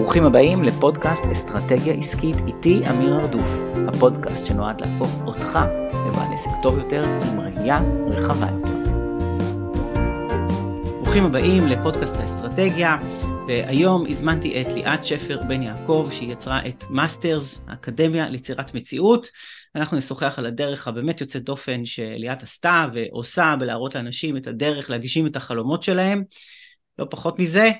ברוכים הבאים לפודקאסט אסטרטגיה עסקית איתי אמיר ארדוף, הפודקאסט שנועד להפוך אותך לבעל עסק טוב יותר עם ראייה רחבה יותר. ברוכים הבאים לפודקאסט האסטרטגיה, והיום הזמנתי את ליאת שפר בן יעקב שהיא יצרה את Masters, האקדמיה ליצירת מציאות. אנחנו נשוחח על הדרך הבאמת יוצאת דופן שליאת עשתה ועושה בלהראות לאנשים את הדרך להגשים את החלומות שלהם. לא פחות מזה.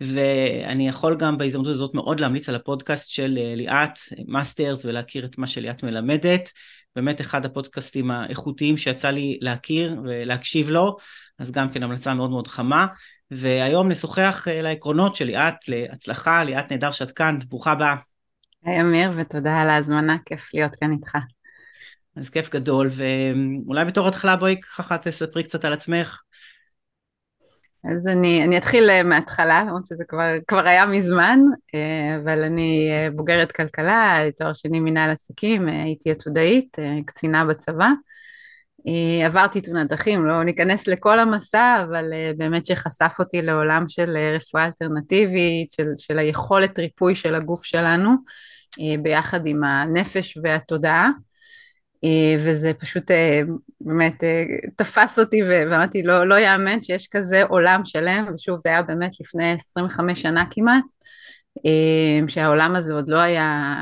ואני יכול גם בהזדמנות הזאת מאוד להמליץ על הפודקאסט של אה, ליאת Masters ולהכיר את מה שליאת מלמדת. באמת אחד הפודקאסטים האיכותיים שיצא לי להכיר ולהקשיב לו, אז גם כן המלצה מאוד מאוד חמה. והיום נשוחח על אה, העקרונות של ליאת להצלחה, ליאת נהדר שאת כאן, ברוכה הבאה. היי אמיר ותודה על ההזמנה, כיף להיות כאן איתך. אז כיף גדול, ואולי בתור התחלה בואי ככה תספרי קצת על עצמך, אז אני, אני אתחיל אה, מההתחלה, למרות שזה כבר, כבר היה מזמן, אה, אבל אני אה, בוגרת כלכלה, תואר שני מנהל עסקים, הייתי עתודאית, קצינה בצבא. עברתי תאונת דרכים, לא ניכנס לכל המסע, אבל באמת שחשף אותי לעולם של רפואה אלטרנטיבית, של, של היכולת ריפוי של הגוף שלנו, ביחד עם הנפש והתודעה. אה, וזה פשוט אה, באמת אה, תפס אותי ואמרתי לא, לא יאמן שיש כזה עולם שלם. ושוב זה היה באמת לפני 25 שנה כמעט שהעולם הזה עוד לא היה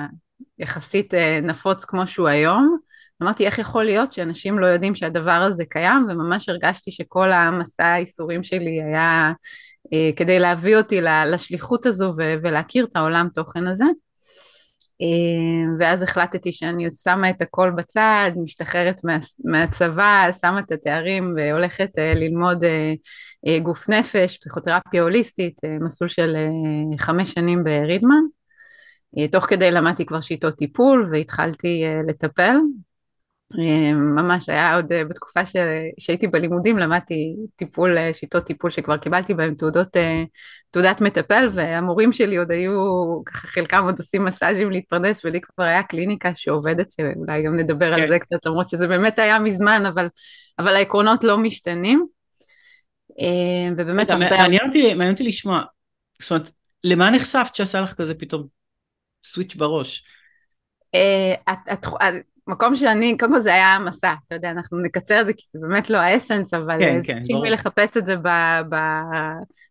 יחסית נפוץ כמו שהוא היום. אמרתי איך יכול להיות שאנשים לא יודעים שהדבר הזה קיים? וממש הרגשתי שכל המסע האיסורים שלי היה כדי להביא אותי לשליחות הזו ולהכיר את העולם תוכן הזה ואז החלטתי שאני שמה את הכל בצד, משתחררת מה, מהצבא, שמה את התארים והולכת אה, ללמוד אה, גוף נפש, פסיכותרפיה הוליסטית, מסלול של חמש שנים ברידמן. תוך כדי למדתי כבר שיטות טיפול והתחלתי לטפל, ממש היה עוד אה, בתקופה ש... שהייתי בלימודים למדתי טיפול, אה, שיטות טיפול שכבר קיבלתי בהם תעודות, אה, תעודת מטפל והמורים שלי עוד היו, ככה חלקם עוד עושים מסאז'ים להתפרנס ולי כבר היה קליניקה שעובדת שאולי גם נדבר כן. על זה קצת למרות שזה באמת היה מזמן אבל, אבל העקרונות לא משתנים. ובאמת הרבה... מעניין אותי, מעניין אותי לשמוע, זאת אומרת למה נחשפת שעשה לך כזה פתאום סוויץ' בראש? את, את, מקום שאני, קודם כל זה היה מסע, אתה יודע, אנחנו נקצר את זה כי זה באמת לא האסנס, אבל כן, כן, ברור. לחפש את זה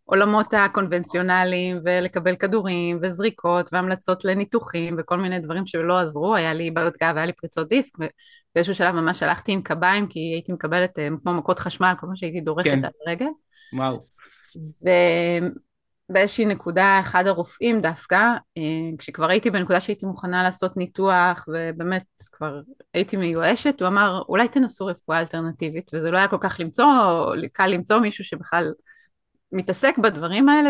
בעולמות הקונבנציונליים ולקבל כדורים וזריקות והמלצות לניתוחים וכל מיני דברים שלא עזרו, היה לי בעיות גב והיה לי פריצות דיסק ובאיזשהו שלב ממש הלכתי עם קביים כי הייתי מקבלת אה, כמו מכות חשמל, כל מה שהייתי דורכת כן. על הרגל. וואו. באיזושהי נקודה אחד הרופאים דווקא, אה, כשכבר הייתי בנקודה שהייתי מוכנה לעשות ניתוח ובאמת כבר הייתי מיואשת, הוא אמר אולי תנסו רפואה אלטרנטיבית וזה לא היה כל כך למצוא, קל למצוא מישהו שבכלל מתעסק בדברים האלה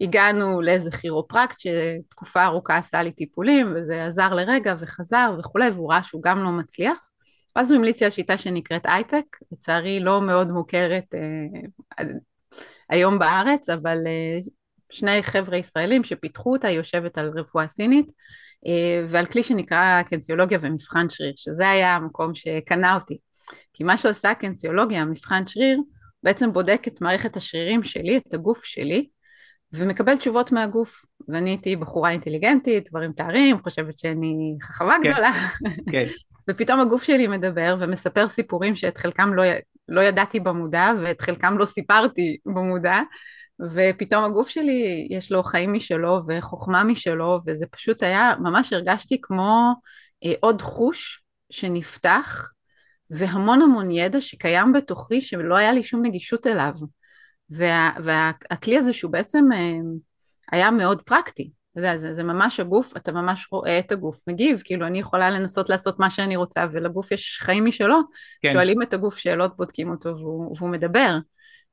והגענו לאיזה כירופרקט שתקופה ארוכה עשה לי טיפולים וזה עזר לרגע וחזר וכולי והוא ראה שהוא גם לא מצליח. ואז הוא המליץ לי על שיטה שנקראת אייפק, לצערי לא מאוד מוכרת אה, היום בארץ, אבל אה, שני חבר'ה ישראלים שפיתחו אותה, היא יושבת על רפואה סינית, אה, ועל כלי שנקרא קנסיולוגיה ומבחן שריר, שזה היה המקום שקנה אותי. כי מה שעושה קנסיולוגיה, מבחן שריר, בעצם בודק את מערכת השרירים שלי, את הגוף שלי, ומקבל תשובות מהגוף. ואני הייתי בחורה אינטליגנטית, דברים תארים, חושבת שאני חכמה כן, גדולה. כן. ופתאום הגוף שלי מדבר ומספר סיפורים שאת חלקם לא, לא ידעתי במודע ואת חלקם לא סיפרתי במודע, ופתאום הגוף שלי יש לו חיים משלו וחוכמה משלו, וזה פשוט היה, ממש הרגשתי כמו אה, עוד חוש שנפתח, והמון המון ידע שקיים בתוכי שלא היה לי שום נגישות אליו. וה, והכלי הזה שהוא בעצם אה, היה מאוד פרקטי, אתה יודע, זה, זה ממש הגוף, אתה ממש רואה את הגוף מגיב, כאילו אני יכולה לנסות לעשות מה שאני רוצה ולגוף יש חיים משלו, כן. שואלים את הגוף שאלות, בודקים אותו והוא, והוא מדבר.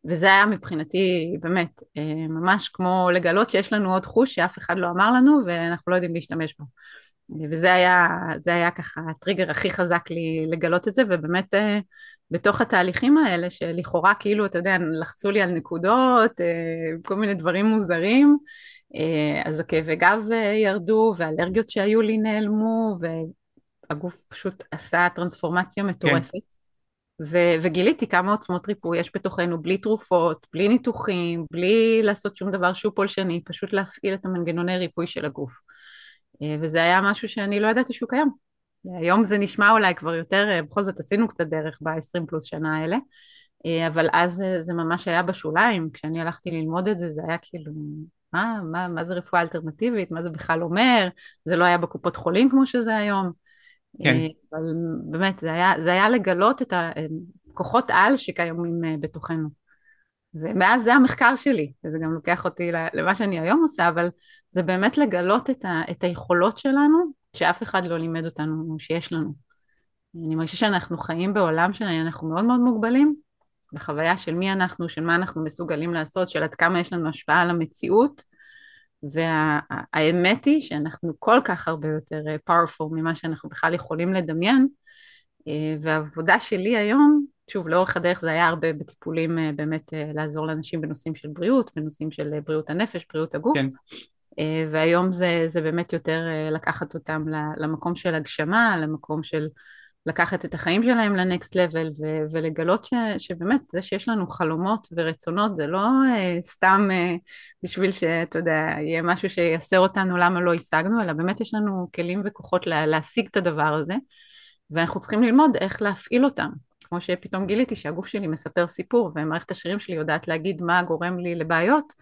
וזה היה מבחינתי באמת אה, ממש כמו לגלות שיש לנו עוד חוש שאף אחד לא אמר לנו ואנחנו לא יודעים להשתמש בו. וזה היה, זה היה ככה הטריגר הכי חזק לי לגלות את זה, ובאמת אה, בתוך התהליכים האלה שלכאורה כאילו, אתה יודע, לחצו לי על נקודות, אה, כל מיני דברים מוזרים, אז הכאבי גב אה, ירדו והאלרגיות שהיו לי נעלמו והגוף פשוט עשה טרנספורמציה כן. מטורפת. כן. ו- וגיליתי כמה עוצמות ריפוי יש בתוכנו בלי תרופות, בלי ניתוחים, בלי לעשות שום דבר שהוא פולשני, פשוט להפעיל את המנגנוני ריפוי של הגוף. אה, וזה היה משהו שאני לא ידעתי שהוא קיים. היום זה נשמע אולי כבר יותר, אה, בכל זאת עשינו קצת דרך ב-20 פלוס שנה האלה, אה, אבל אז זה ממש היה בשוליים, כשאני הלכתי ללמוד את זה, זה היה כאילו, מה, מה, מה זה רפואה אלטרנטיבית, מה זה בכלל אומר, זה לא היה בקופות חולים כמו שזה היום. כן. אבל באמת, זה היה, זה היה לגלות את הכוחות על שקיימים בתוכנו. ומאז זה המחקר שלי, וזה גם לוקח אותי למה שאני היום עושה, אבל זה באמת לגלות את, ה, את היכולות שלנו, שאף אחד לא לימד אותנו שיש לנו. אני מרגישה שאנחנו חיים בעולם שאנחנו מאוד מאוד מוגבלים, בחוויה של מי אנחנו, של מה אנחנו מסוגלים לעשות, של עד כמה יש לנו השפעה על המציאות, והאמת היא שאנחנו כל כך הרבה יותר אה, powerful ממה שאנחנו בכלל יכולים לדמיין, אה, והעבודה שלי היום שוב, לאורך הדרך זה היה הרבה בטיפולים אה, באמת אה, לעזור לאנשים בנושאים של בריאות, בנושאים של אה, בריאות הנפש, בריאות הגוף. כן. והיום זה, זה באמת יותר לקחת אותם למקום של הגשמה, למקום של לקחת את החיים שלהם לנקסט לבל ולגלות ש- שבאמת זה שיש לנו חלומות ורצונות זה לא uh, סתם uh, בשביל שאתה יודע יהיה משהו שיסר אותנו למה לא השגנו אלא באמת יש לנו כלים וכוחות לה- להשיג את הדבר הזה ואנחנו צריכים ללמוד איך להפעיל אותם כמו שפתאום גיליתי שהגוף שלי מספר סיפור ומערכת השרירים שלי יודעת להגיד מה גורם לי לבעיות,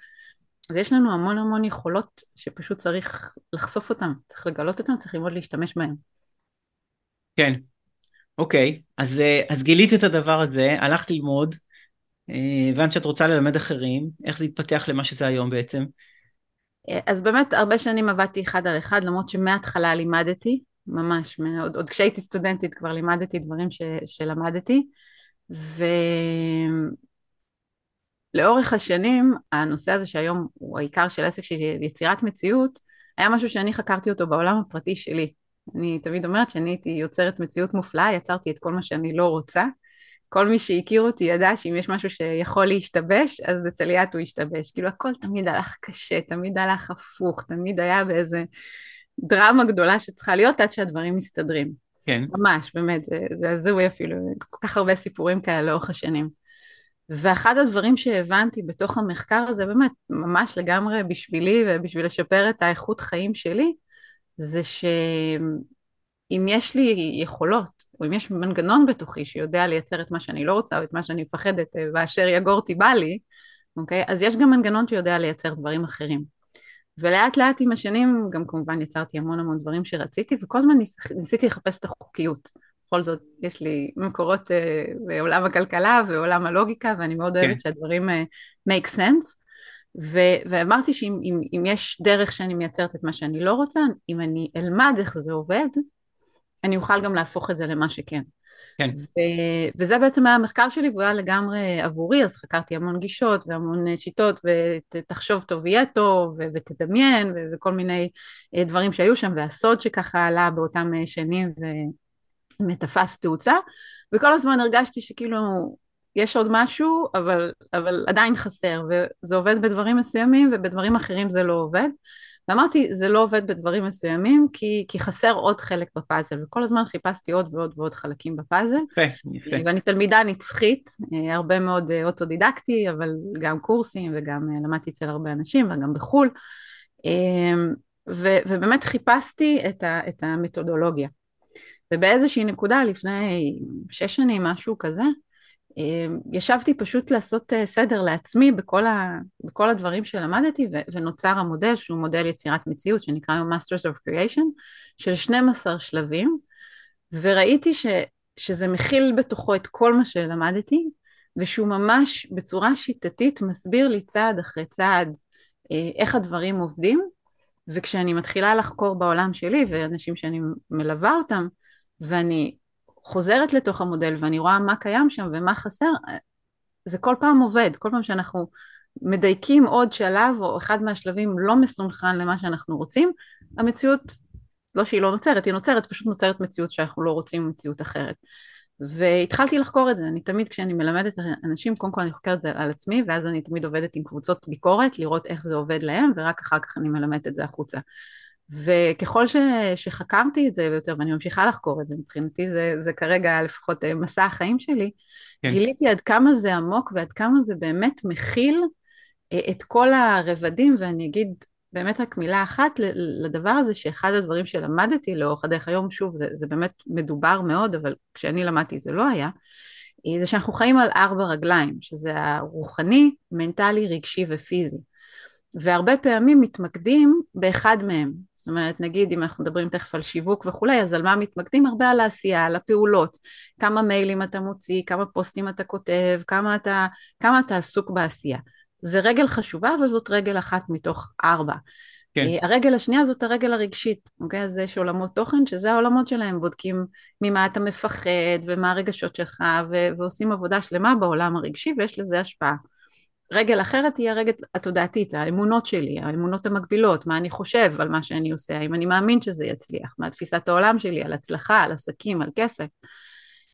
אז יש לנו המון המון יכולות שפשוט צריך לחשוף אותן, צריך לגלות אותן, צריך ללמוד להשתמש בהן. כן, אוקיי, אז, אה, אז גילית את הדבר הזה, הלכת ללמוד, אה, הבנת שאת רוצה ללמד אחרים, איך זה התפתח למה שזה היום בעצם? אה, אז באמת הרבה שנים עבדתי אחד על אחד, למרות שמההתחלה לימדתי, ממש, עוד, עוד כשהייתי סטודנטית כבר לימדתי דברים ש, שלמדתי, ולאורך השנים הנושא הזה שהיום הוא העיקר של עסק של יצירת מציאות, היה משהו שאני חקרתי אותו בעולם הפרטי שלי. אני תמיד אומרת שאני הייתי יוצרת מציאות מופלאה, יצרתי את כל מה שאני לא רוצה. כל מי שהכיר אותי ידע שאם יש משהו שיכול להשתבש, אז אצל ליאת הוא השתבש. כאילו הכל תמיד הלך קשה, תמיד הלך הפוך, תמיד היה באיזה דרמה גדולה שצריכה להיות עד שהדברים מסתדרים. כן. ממש, באמת, זה, זה הזוי אפילו, כל כך הרבה סיפורים כאלה לאורך השנים. ואחד הדברים שהבנתי בתוך המחקר הזה, באמת, ממש לגמרי בשבילי ובשביל לשפר את האיכות חיים שלי, זה שאם יש לי יכולות, או אם יש מנגנון בתוכי שיודע לייצר את מה שאני לא רוצה, או את מה שאני מפחדת, ואשר יגורתי בא לי, אוקיי? אז יש גם מנגנון שיודע לייצר דברים אחרים. ולאט לאט עם השנים גם כמובן יצרתי המון המון דברים שרציתי וכל הזמן ניס, ניסיתי לחפש את החוקיות. בכל זאת יש לי מקורות uh, בעולם הכלכלה ועולם הלוגיקה ואני מאוד אוהבת כן. שהדברים uh, make sense. ו- ואמרתי שאם אם, אם יש דרך שאני מייצרת את מה שאני לא רוצה, אם אני אלמד איך זה עובד, אני אוכל גם להפוך את זה למה שכן. כן. ו- וזה בעצם היה המחקר שלי והוא היה לגמרי עבורי, אז חקרתי המון גישות והמון שיטות ותחשוב טוב יהיה טוב ו- ותדמיין ו- וכל מיני אה, דברים שהיו שם והסוד שככה עלה באותם אה, שנים ותפס תאוצה וכל הזמן הרגשתי שכאילו יש עוד משהו אבל, אבל עדיין חסר וזה עובד בדברים מסוימים ובדברים אחרים זה לא עובד ואמרתי, זה לא עובד בדברים מסוימים, כי, כי חסר עוד חלק בפאזל, וכל הזמן חיפשתי עוד ועוד ועוד חלקים בפאזל. יפה, יפה. ואני תלמידה נצחית, אה, הרבה מאוד אה, אוטודידקטי, אבל גם קורסים, וגם אה, למדתי אצל הרבה אנשים, וגם בחו"ל. ו, ובאמת חיפשתי את, ה, את המתודולוגיה. ובאיזושהי נקודה, לפני שש שנים, משהו כזה, אמ, ישבתי פשוט לעשות אה, סדר לעצמי בכל, ה, בכל הדברים שלמדתי ו, ונוצר המודל שהוא מודל יצירת מציאות שנקרא היום Masters of Creation של 12 שלבים וראיתי ש, שזה מכיל בתוכו את כל מה שלמדתי ושהוא ממש בצורה שיטתית מסביר לי צעד אחרי צעד אה, איך הדברים עובדים וכשאני מתחילה לחקור בעולם שלי ואנשים שאני מלווה אותם ואני חוזרת לתוך המודל ואני רואה מה קיים שם ומה חסר, זה כל פעם עובד, כל פעם שאנחנו מדייקים עוד שלב או אחד מהשלבים לא מסונכרן למה שאנחנו רוצים, המציאות, לא שהיא לא נוצרת, היא נוצרת, פשוט נוצרת מציאות שאנחנו לא רוצים מציאות אחרת. והתחלתי לחקור את זה, אני תמיד כשאני מלמדת אנשים, קודם כל אני חוקרת את זה על עצמי, ואז אני תמיד עובדת עם קבוצות ביקורת, לראות איך זה עובד להם, ורק אחר כך אני מלמדת את זה החוצה. וככל ש, שחקרתי את זה יותר, ואני ממשיכה לחקור את זה, מבחינתי זה, זה כרגע לפחות אה, מסע החיים שלי, כן. גיליתי עד כמה זה עמוק ועד כמה זה באמת מכיל אה, את כל הרבדים, ואני אגיד באמת רק מילה אחת לדבר הזה, שאחד הדברים שלמדתי לאורך הדרך היום, שוב, זה, זה באמת מדובר מאוד, אבל כשאני למדתי זה לא היה, אה, זה שאנחנו חיים על ארבע רגליים, שזה הרוחני, מנטלי, רגשי ופיזי. והרבה פעמים מתמקדים באחד מהם. זאת אומרת, נגיד אם אנחנו מדברים תכף על שיווק וכולי, אז על מה מתמקדים? הרבה על העשייה, על הפעולות. כמה מיילים אתה מוציא, כמה פוסטים אתה כותב, כמה אתה, כמה אתה עסוק בעשייה. זה רגל חשובה, אבל זאת רגל אחת מתוך ארבע. כן. אה, הרגל השנייה זאת הרגל הרגשית, אוקיי? אז יש עולמות תוכן שזה העולמות שלהם, בודקים ממה אתה מפחד ומה הרגשות שלך ו- ועושים עבודה שלמה בעולם הרגשי ויש לזה השפעה. רגל אחרת היא הרגל התודעתית, האמונות שלי, האמונות המקבילות, מה אני חושב על מה שאני עושה, האם אני מאמין שזה יצליח, מה תפיסת העולם שלי על הצלחה, על עסקים, על כסף,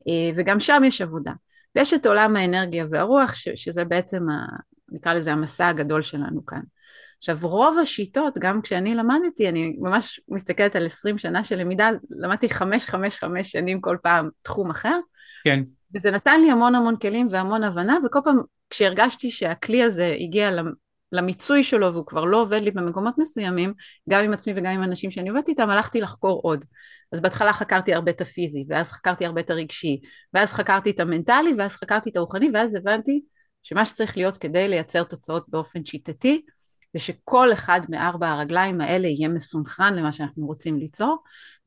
אה, וגם שם יש עבודה. ויש את עולם האנרגיה והרוח, שזה בעצם, ה, נקרא לזה המסע הגדול שלנו כאן. עכשיו רוב השיטות, גם כשאני למדתי, אני ממש מסתכלת על 20 שנה של למידה, למדתי 5-5-5 שנים כל פעם תחום אחר. כן. וזה נתן לי המון המון כלים והמון הבנה, וכל פעם כשהרגשתי שהכלי הזה הגיע למיצוי שלו והוא כבר לא עובד לי במקומות מסוימים, גם עם עצמי וגם עם אנשים שאני עובדת איתם, הלכתי לחקור עוד. אז בהתחלה חקרתי הרבה את הפיזי, ואז חקרתי הרבה את הרגשי, ואז חקרתי את המנטלי, ואז חקרתי את הרוחני, ואז הבנתי שמה שצריך להיות כדי לייצר תוצאות באופן שיטתי, זה שכל אחד מארבע הרגליים האלה יהיה מסונכרן למה שאנחנו רוצים ליצור,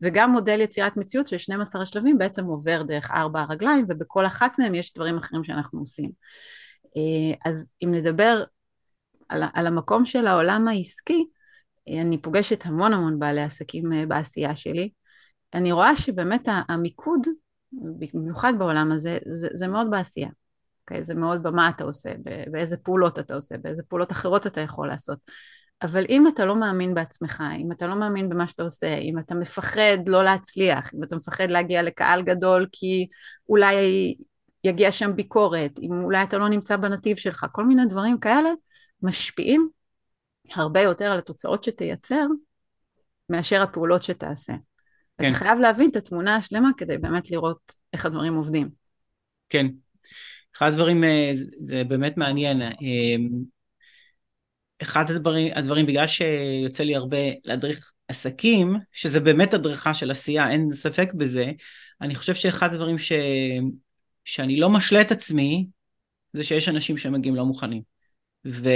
וגם מודל יצירת מציאות של 12 השלבים בעצם עובר דרך ארבע הרגליים, ובכל אחת מהם יש דברים אחרים שאנחנו עושים. אה, אז אם נדבר על, על המקום של העולם העסקי, אה, אני פוגשת המון המון בעלי עסקים אה, בעשייה שלי. אני רואה שבאמת המיקוד, במיוחד בעולם הזה, זה, זה מאוד בעשייה. Okay, אוקיי? זה מאוד במה אתה עושה, באיזה פעולות אתה עושה, באיזה פעולות אחרות אתה יכול לעשות. אבל אם אתה לא מאמין בעצמך, אם אתה לא מאמין במה שאתה עושה, אם אתה מפחד לא להצליח, אם אתה מפחד להגיע לקהל גדול כי אולי יגיע שם ביקורת, אם אולי אתה לא נמצא בנתיב שלך, כל מיני דברים כאלה משפיעים הרבה יותר על התוצאות שתייצר מאשר הפעולות שתעשה. כן. אתה חייב להבין את התמונה השלמה כדי באמת לראות איך הדברים עובדים. כן. אחד הדברים, אה, זה באמת מעניין, אה, אחד הדברים, הדברים, בגלל שיוצא לי הרבה להדריך עסקים, שזה באמת הדרכה של עשייה, אין ספק בזה, אני חושב שאחד הדברים ש... שאני לא משלה את עצמי, זה שיש אנשים שמגיעים לא מוכנים. ו...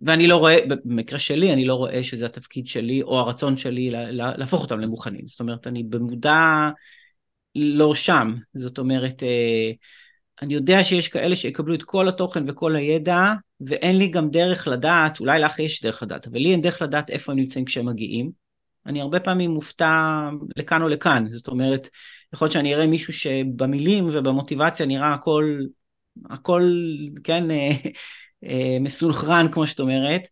ואני לא רואה, במקרה שלי, אני לא רואה שזה התפקיד שלי או הרצון שלי להפוך אותם למוכנים. זאת אומרת, אני במודע לא שם. זאת אומרת, אה, אני יודע שיש כאלה שיקבלו את כל התוכן וכל הידע, ואין לי גם דרך לדעת, אולי לך יש דרך לדעת, אבל לי אין דרך לדעת איפה הם נמצאים כשהם מגיעים. אני הרבה פעמים מופתע לכאן או לכאן, זאת אומרת, יכול להיות שאני אראה מישהו שבמילים ובמוטיבציה נראה הכל, הכל, כן, אה, אה, מסונכרן כמו שאת אומרת,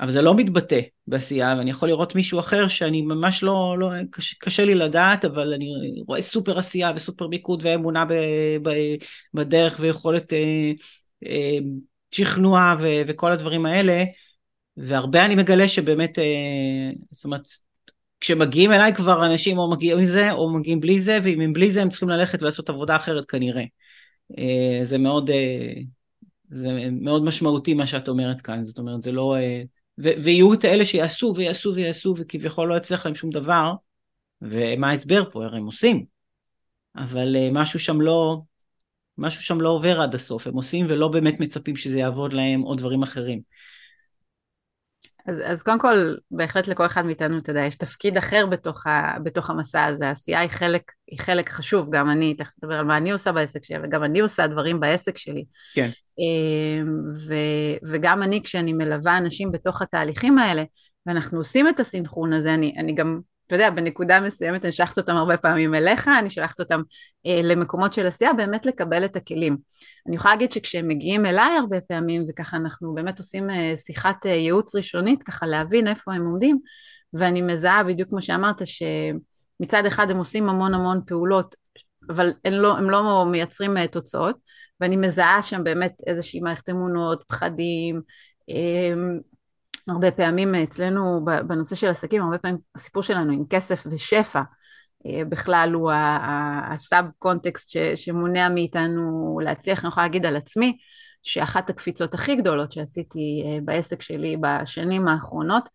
אבל זה לא מתבטא בעשייה, ואני יכול לראות מישהו אחר שאני ממש לא, לא קשה, קשה לי לדעת, אבל אני רואה סופר עשייה וסופר מיקוד ואמונה ב, ב, בדרך ויכולת אה, אה, שכנוע ו, וכל הדברים האלה, והרבה אני מגלה שבאמת, אה, זאת אומרת, כשמגיעים אליי כבר אנשים או מגיעים מזה או מגיעים בלי זה, ואם הם בלי זה הם צריכים ללכת ולעשות עבודה אחרת כנראה. אה, זה מאוד, אה, זה מאוד משמעותי מה שאת אומרת כאן, זאת אומרת זה לא... אה, ו- ויהיו את האלה שיעשו ויעשו ויעשו וכביכול לא יצליח להם שום דבר, ומה ההסבר פה? הרי הם עושים. אבל משהו שם לא, משהו שם לא עובר עד הסוף, הם עושים ולא באמת מצפים שזה יעבוד להם או דברים אחרים. אז, אז קודם כל, בהחלט לכל אחד מאיתנו, אתה יודע, יש תפקיד אחר בתוך, ה, בתוך המסע הזה, העשייה היא חלק, היא חלק חשוב, גם אני, תכף נדבר על מה אני עושה בעסק שלי, וגם אני עושה דברים בעסק שלי. כן. אמ, ו, וגם אני, כשאני מלווה אנשים בתוך התהליכים האלה, ואנחנו עושים את הסינכרון הזה, אני, אני גם אתה יודע, בנקודה מסוימת אני שלחת אותם הרבה פעמים אליך, אני שלחת אותם אה, למקומות של עשייה, באמת לקבל את הכלים. אני יכולה להגיד שכשהם מגיעים אליי הרבה פעמים, וככה אנחנו באמת עושים אה, שיחת אה, ייעוץ ראשונית, ככה להבין איפה הם עומדים, ואני מזהה בדיוק כמו שאמרת, שמצד אחד הם עושים המון המון פעולות, אבל הם לא, הם לא מייצרים אה, תוצאות, ואני מזהה שם באמת איזושהי מערכת אמונות, פחדים, אה, הרבה פעמים אצלנו בנושא של עסקים, הרבה פעמים הסיפור שלנו עם כסף ושפע אה, בכלל הוא הסאב קונטקסט שמונע מאיתנו להצליח, אני יכולה להגיד על עצמי, שאחת הקפיצות הכי גדולות שעשיתי אה, בעסק שלי בשנים האחרונות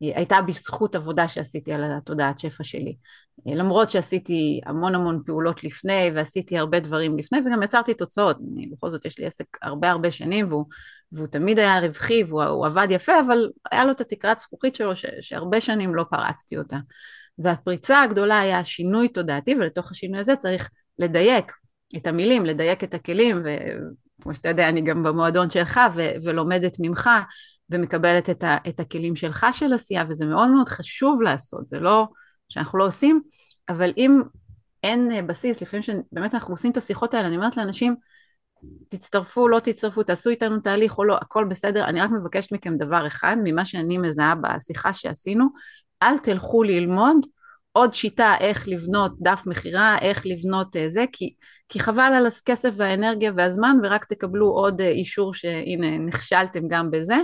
הייתה בזכות עבודה שעשיתי על התודעת שפע שלי. למרות שעשיתי המון המון פעולות לפני ועשיתי הרבה דברים לפני וגם יצרתי תוצאות, אני, בכל זאת יש לי עסק הרבה הרבה שנים והוא, והוא תמיד היה רווחי והוא עבד יפה אבל היה לו את התקרת זכוכית שלו ש, שהרבה שנים לא פרצתי אותה. והפריצה הגדולה היה שינוי תודעתי ולתוך השינוי הזה צריך לדייק את המילים, לדייק את הכלים וכמו שאתה יודע אני גם במועדון שלך ו- ולומדת ממך ומקבלת את, ה, את הכלים שלך של עשייה, וזה מאוד מאוד חשוב לעשות, זה לא שאנחנו לא עושים, אבל אם אין אה, בסיס, לפעמים שבאמת אנחנו עושים את השיחות האלה, אני אומרת לאנשים, תצטרפו, לא תצטרפו, תעשו איתנו תהליך או לא, הכל בסדר, אני רק מבקשת מכם דבר אחד, ממה שאני מזהה בשיחה שעשינו, אל תלכו ללמוד עוד שיטה איך לבנות דף מכירה, איך לבנות אה, זה, כי, כי חבל על הכסף והאנרגיה והזמן ורק תקבלו עוד אה, אישור שהנה נכשלתם גם בזה,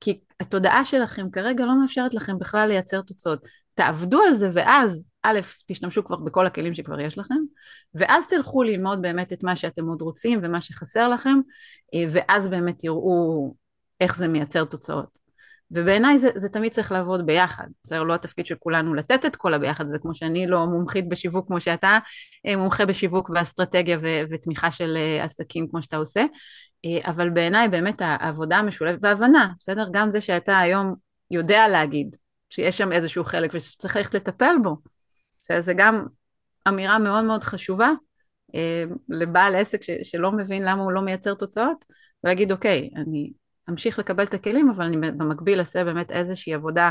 כי התודעה שלכם כרגע לא מאפשרת לכם בכלל לייצר תוצאות. תעבדו על זה ואז, א', תשתמשו כבר בכל הכלים שכבר יש לכם, ואז תלכו ללמוד באמת את מה שאתם עוד רוצים ומה שחסר לכם, אה, ואז באמת תראו איך זה מייצר תוצאות. ובעיניי זה, זה תמיד צריך לעבוד ביחד, זה לא התפקיד של כולנו לתת את כל הביחד, זה כמו שאני לא מומחית בשיווק כמו שאתה אה, מומחה בשיווק ואסטרטגיה ו- ותמיכה של אה, עסקים כמו שאתה עושה, אה, אבל בעיניי באמת העבודה המשולבת והבנה, בסדר? גם זה שאתה היום יודע להגיד שיש שם איזשהו חלק ושצריך ללכת לטפל בו, בסדר? זה גם אמירה מאוד מאוד חשובה לבעל עסק ש- שלא מבין למה הוא לא מייצר תוצאות, ולהגיד אוקיי, אני אמשיך לקבל את הכלים, אבל אני במקביל אעשה באמת איזושהי עבודה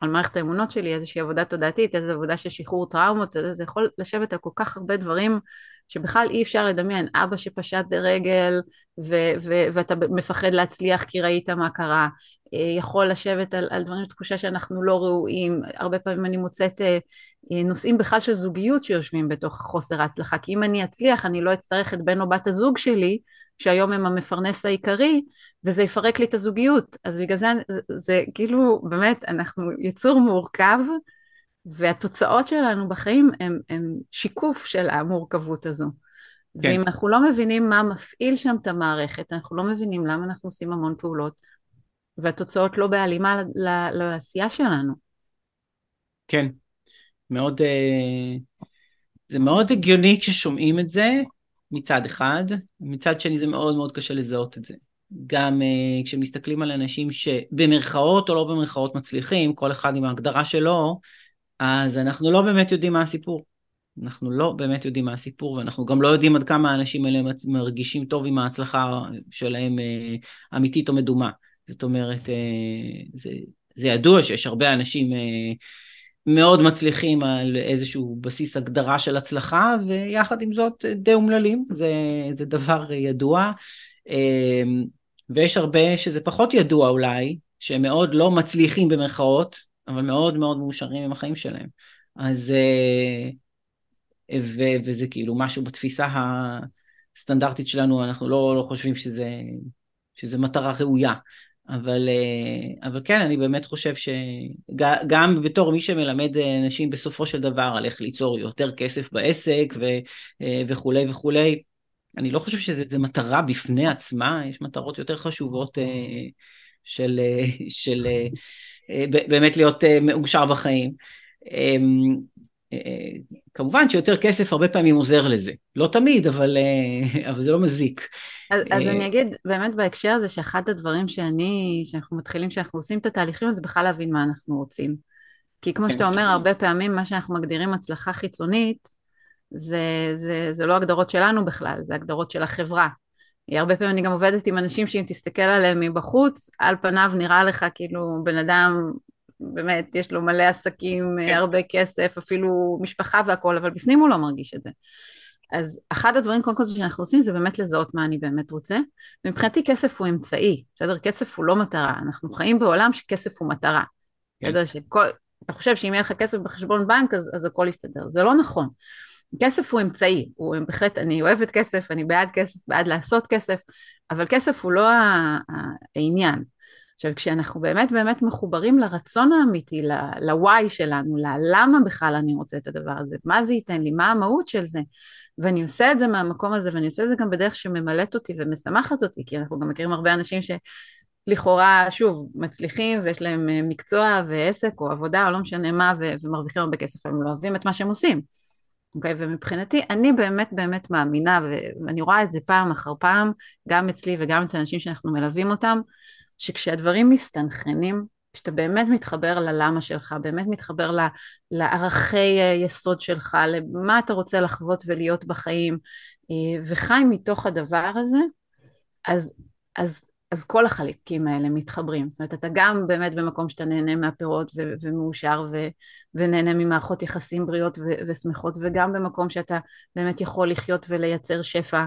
על מערכת האמונות שלי, איזושהי עבודה תודעתית, איזו עבודה של שחרור טראומות, זה יכול לשבת על כל כך הרבה דברים שבכלל אי אפשר לדמיין. אבא שפשט רגל ו- ו- ואתה מפחד להצליח כי ראית מה קרה, אה, יכול לשבת על, על דברים בתחושה שאנחנו לא ראויים, הרבה פעמים אני מוצאת אה, אה, נושאים בכלל של זוגיות שיושבים בתוך חוסר ההצלחה, כי אם אני אצליח אני לא אצטרך את בן או בת הזוג שלי, שהיום הם המפרנס העיקרי, וזה יפרק לי את הזוגיות. אז בגלל זה זה, זה כאילו, באמת, אנחנו יצור מורכב, והתוצאות שלנו בחיים הם שיקוף של המורכבות הזו. כן. ואם אנחנו לא מבינים מה מפעיל שם את המערכת, אנחנו לא מבינים למה אנחנו עושים המון פעולות, והתוצאות לא בהלימה לעשייה שלנו. כן, מאוד, אה, זה מאוד הגיוני כששומעים את זה מצד אחד, מצד שני זה מאוד מאוד קשה לזהות את זה. גם uh, כשמסתכלים על אנשים שבמרכאות או לא במרכאות מצליחים, כל אחד עם ההגדרה שלו, אז אנחנו לא באמת יודעים מה הסיפור. אנחנו לא באמת יודעים מה הסיפור, ואנחנו גם לא יודעים עד כמה האנשים האלה מרגישים טוב עם ההצלחה שלהם uh, אמיתית או מדומה. זאת אומרת, uh, זה, זה ידוע שיש הרבה אנשים uh, מאוד מצליחים על איזשהו בסיס הגדרה של הצלחה, ויחד עם זאת די אומללים, זה, זה דבר ידוע. ויש הרבה שזה פחות ידוע אולי, שהם מאוד לא מצליחים במרכאות, אבל מאוד מאוד מאושרים עם החיים שלהם. אז, אה, ו, וזה כאילו משהו בתפיסה הסטנדרטית שלנו, אנחנו לא, לא חושבים שזה, שזה מטרה ראויה. אבל, אה, אבל כן, אני באמת חושב שגם בתור מי שמלמד אנשים בסופו של דבר על איך ליצור יותר כסף בעסק ו, אה, וכולי וכולי, אני לא חושב שזו מטרה בפני עצמה, יש מטרות יותר חשובות אה, של, של באמת להיות מאושר בחיים. אמ, כמובן שיותר כסף הרבה פעמים עוזר לזה. לא תמיד, אבל, אבל זה לא מזיק. אז, אז אני אגיד באמת בהקשר הזה שאחד הדברים שאני, שאנחנו מתחילים, שאנחנו עושים את התהליכים, זה בכלל להבין מה אנחנו רוצים. כי כמו שאתה אומר, הרבה פעמים מה שאנחנו מגדירים הצלחה חיצונית, זה, זה, זה לא הגדרות שלנו בכלל, זה הגדרות של החברה. הרבה פעמים אני גם עובדת עם אנשים שאם תסתכל עליהם מבחוץ, על פניו נראה לך כאילו בן אדם, באמת, יש לו מלא עסקים, כן. הרבה כסף, אפילו משפחה והכול, אבל בפנים הוא לא מרגיש את זה. אז אחד הדברים קודם כל שאנחנו עושים זה באמת לזהות מה אני באמת רוצה. ומבחינתי כסף הוא אמצעי, בסדר? כסף הוא לא מטרה. אנחנו חיים בעולם שכסף הוא מטרה. כן. בסדר? שכל, אתה חושב שאם יהיה לך כסף בחשבון בנק אז, אז הכל יסתדר. זה לא נכון. כסף הוא אמצעי, הוא בהחלט, אני אוהבת כסף, אני בעד כסף, בעד לעשות כסף, אבל כסף הוא לא העניין. עכשיו, כשאנחנו באמת באמת מחוברים לרצון האמיתי, ל-why שלנו, ללמה בכלל אני רוצה את הדבר הזה, מה זה ייתן לי, מה המהות של זה, ואני עושה את זה מהמקום הזה, ואני עושה את זה גם בדרך שממלאת אותי ומשמחת אותי, כי אנחנו גם מכירים הרבה אנשים שלכאורה, שוב, מצליחים ויש להם אה, מקצוע ועסק או עבודה או לא משנה מה, ומרוויחים הרבה כסף, הם לא אוהבים את מה שהם עושים. אוקיי, okay, ומבחינתי, אני באמת באמת מאמינה, ואני רואה את זה פעם אחר פעם, גם אצלי וגם אצל אנשים שאנחנו מלווים אותם, שכשהדברים מסתנכרנים, כשאתה באמת מתחבר ללמה שלך, באמת מתחבר לערכי יסוד שלך, למה אתה רוצה לחוות ולהיות בחיים, אה, וחי מתוך הדבר הזה, אז, אז, אז כל החלקים האלה מתחברים. זאת אומרת, אתה גם באמת במקום שאתה נהנה מהפירות ו- ומאושר ו- ונהנה ממערכות יחסים בריאות ו- ושמחות, וגם במקום שאתה באמת יכול לחיות ולייצר שפע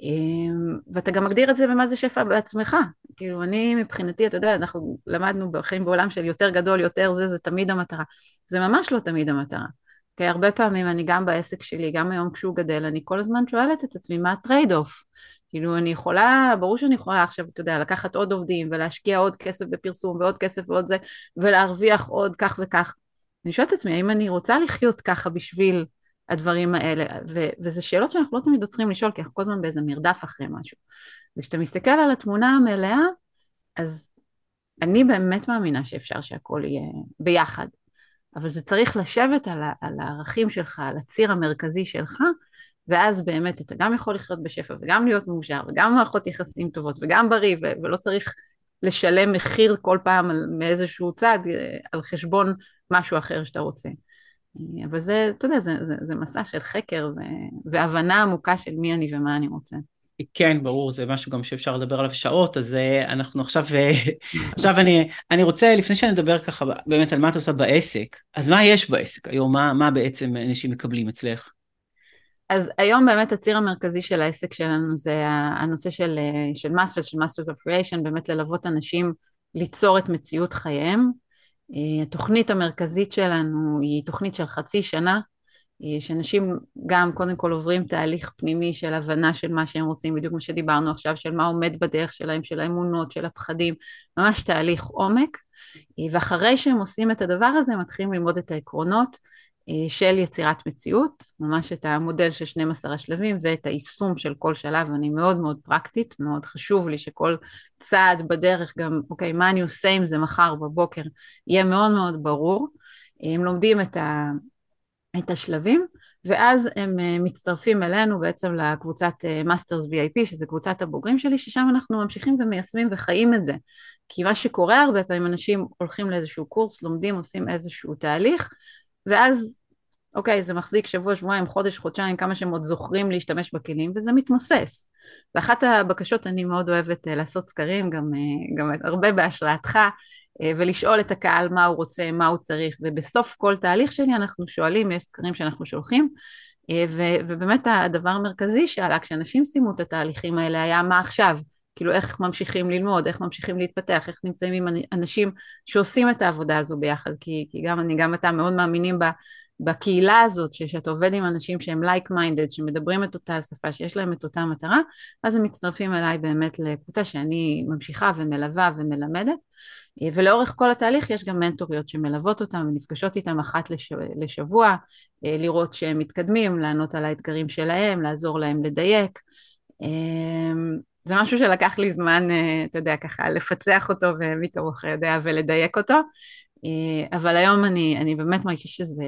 אמ, ואתה גם מגדיר את זה במה זה שפע בעצמך. כאילו, אני מבחינתי, אתה יודע, אנחנו למדנו בחיים בעולם של יותר גדול, יותר זה, זה תמיד המטרה. זה ממש לא תמיד המטרה. כי הרבה פעמים אני גם בעסק שלי, גם היום כשהוא גדל, אני כל הזמן שואלת את עצמי, מה ה trade-off? כאילו, אני יכולה, ברור שאני יכולה עכשיו, אתה יודע, לקחת עוד עובדים ולהשקיע עוד כסף בפרסום ועוד כסף ועוד זה, ולהרוויח עוד כך וכך. אני שואלת את עצמי, האם אני רוצה לחיות ככה בשביל הדברים האלה, ו- וזה שאלות שאנחנו לא תמיד עוצרים לשאול, כי אנחנו כל הזמן באיזה מרדף אחרי משהו. וכשאתה מסתכל על התמונה המלאה, אז אני באמת מאמינה שאפשר שהכל יהיה ביחד, אבל זה צריך לשבת על, ה- על הערכים שלך, על הציר המרכזי שלך, ואז באמת אתה גם יכול לחיות בשפע וגם להיות מאושר וגם מערכות יחסים טובות וגם בריא ו- ולא צריך לשלם מחיר כל פעם על, מאיזשהו צד אה, על חשבון משהו אחר שאתה רוצה. אבל זה, אתה יודע, זה, זה, זה מסע של חקר ו, והבנה עמוקה של מי אני ומה אני רוצה. כן, ברור, זה משהו גם שאפשר לדבר עליו שעות, אז אה, אנחנו עכשיו, אה, עכשיו אני, אני רוצה, לפני שנדבר ככה באמת על מה את עושה בעסק, אז מה יש בעסק היום? מה, מה בעצם אנשים מקבלים אצלך? אז היום באמת הציר המרכזי של העסק שלנו זה הנושא של, אה, של Masters, של Masters of Creation, באמת ללוות אנשים ליצור את מציאות חייהם. אה, התוכנית המרכזית שלנו היא תוכנית של חצי שנה, אה, שאנשים גם קודם כל עוברים תהליך פנימי של הבנה של מה שהם רוצים, בדיוק מה שדיברנו עכשיו, של מה עומד בדרך שלהם, של האמונות, של הפחדים, ממש תהליך עומק, ואחרי שהם עושים את הדבר הזה, הם מתחילים ללמוד את העקרונות, של יצירת מציאות, ממש את המודל של 12 השלבים ואת היישום של כל שלב, אני מאוד מאוד פרקטית, מאוד חשוב לי שכל צעד בדרך גם, אוקיי, מה אני עושה עם זה מחר בבוקר, יהיה מאוד מאוד ברור. הם לומדים את, ה, את השלבים, ואז הם אה, מצטרפים אלינו בעצם לקבוצת אה, VIP, שזה קבוצת הבוגרים שלי, ששם אנחנו ממשיכים ומיישמים וחיים את זה. כי מה שקורה הרבה פעמים, אנשים הולכים לאיזשהו קורס, לומדים, עושים איזשהו תהליך, ואז, אוקיי, זה מחזיק שבוע, שבועיים, חודש, חודשיים, כמה שהם עוד זוכרים להשתמש בכלים, וזה מתמוסס. ואחת הבקשות, אני מאוד אוהבת אה, לעשות סקרים, גם, אה, גם הרבה בהשראתך, אה, ולשאול את הקהל מה הוא רוצה, מה הוא צריך, ובסוף כל תהליך שלי אנחנו שואלים, יש סקרים שאנחנו שולחים, ובאמת הדבר המרכזי שעלה כשאנשים סיימו את התהליכים האלה היה מה עכשיו, כאילו איך ממשיכים ללמוד, איך ממשיכים להתפתח, איך נמצאים עם אנשים שעושים את העבודה הזו ביחד, כי, כי גם אני, גם אתה מאוד מאמינים בה, בקהילה הזאת, שאתה עובד עם אנשים שהם like minded, שמדברים את אותה השפה, שיש להם את אותה מטרה, אז הם מצטרפים אליי באמת לקבוצה שאני ממשיכה ומלווה ומלמדת, ולאורך כל התהליך יש גם מנטוריות שמלוות אותם ונפגשות איתם אחת לשבוע, לראות שהם מתקדמים, לענות על האתגרים שלהם, לעזור להם לדייק. זה משהו שלקח לי זמן, אה, אתה יודע, ככה לפצח אותו ומי כמוך יודע ולדייק אותו, אה, אבל היום אני, אני באמת מרגישה שזה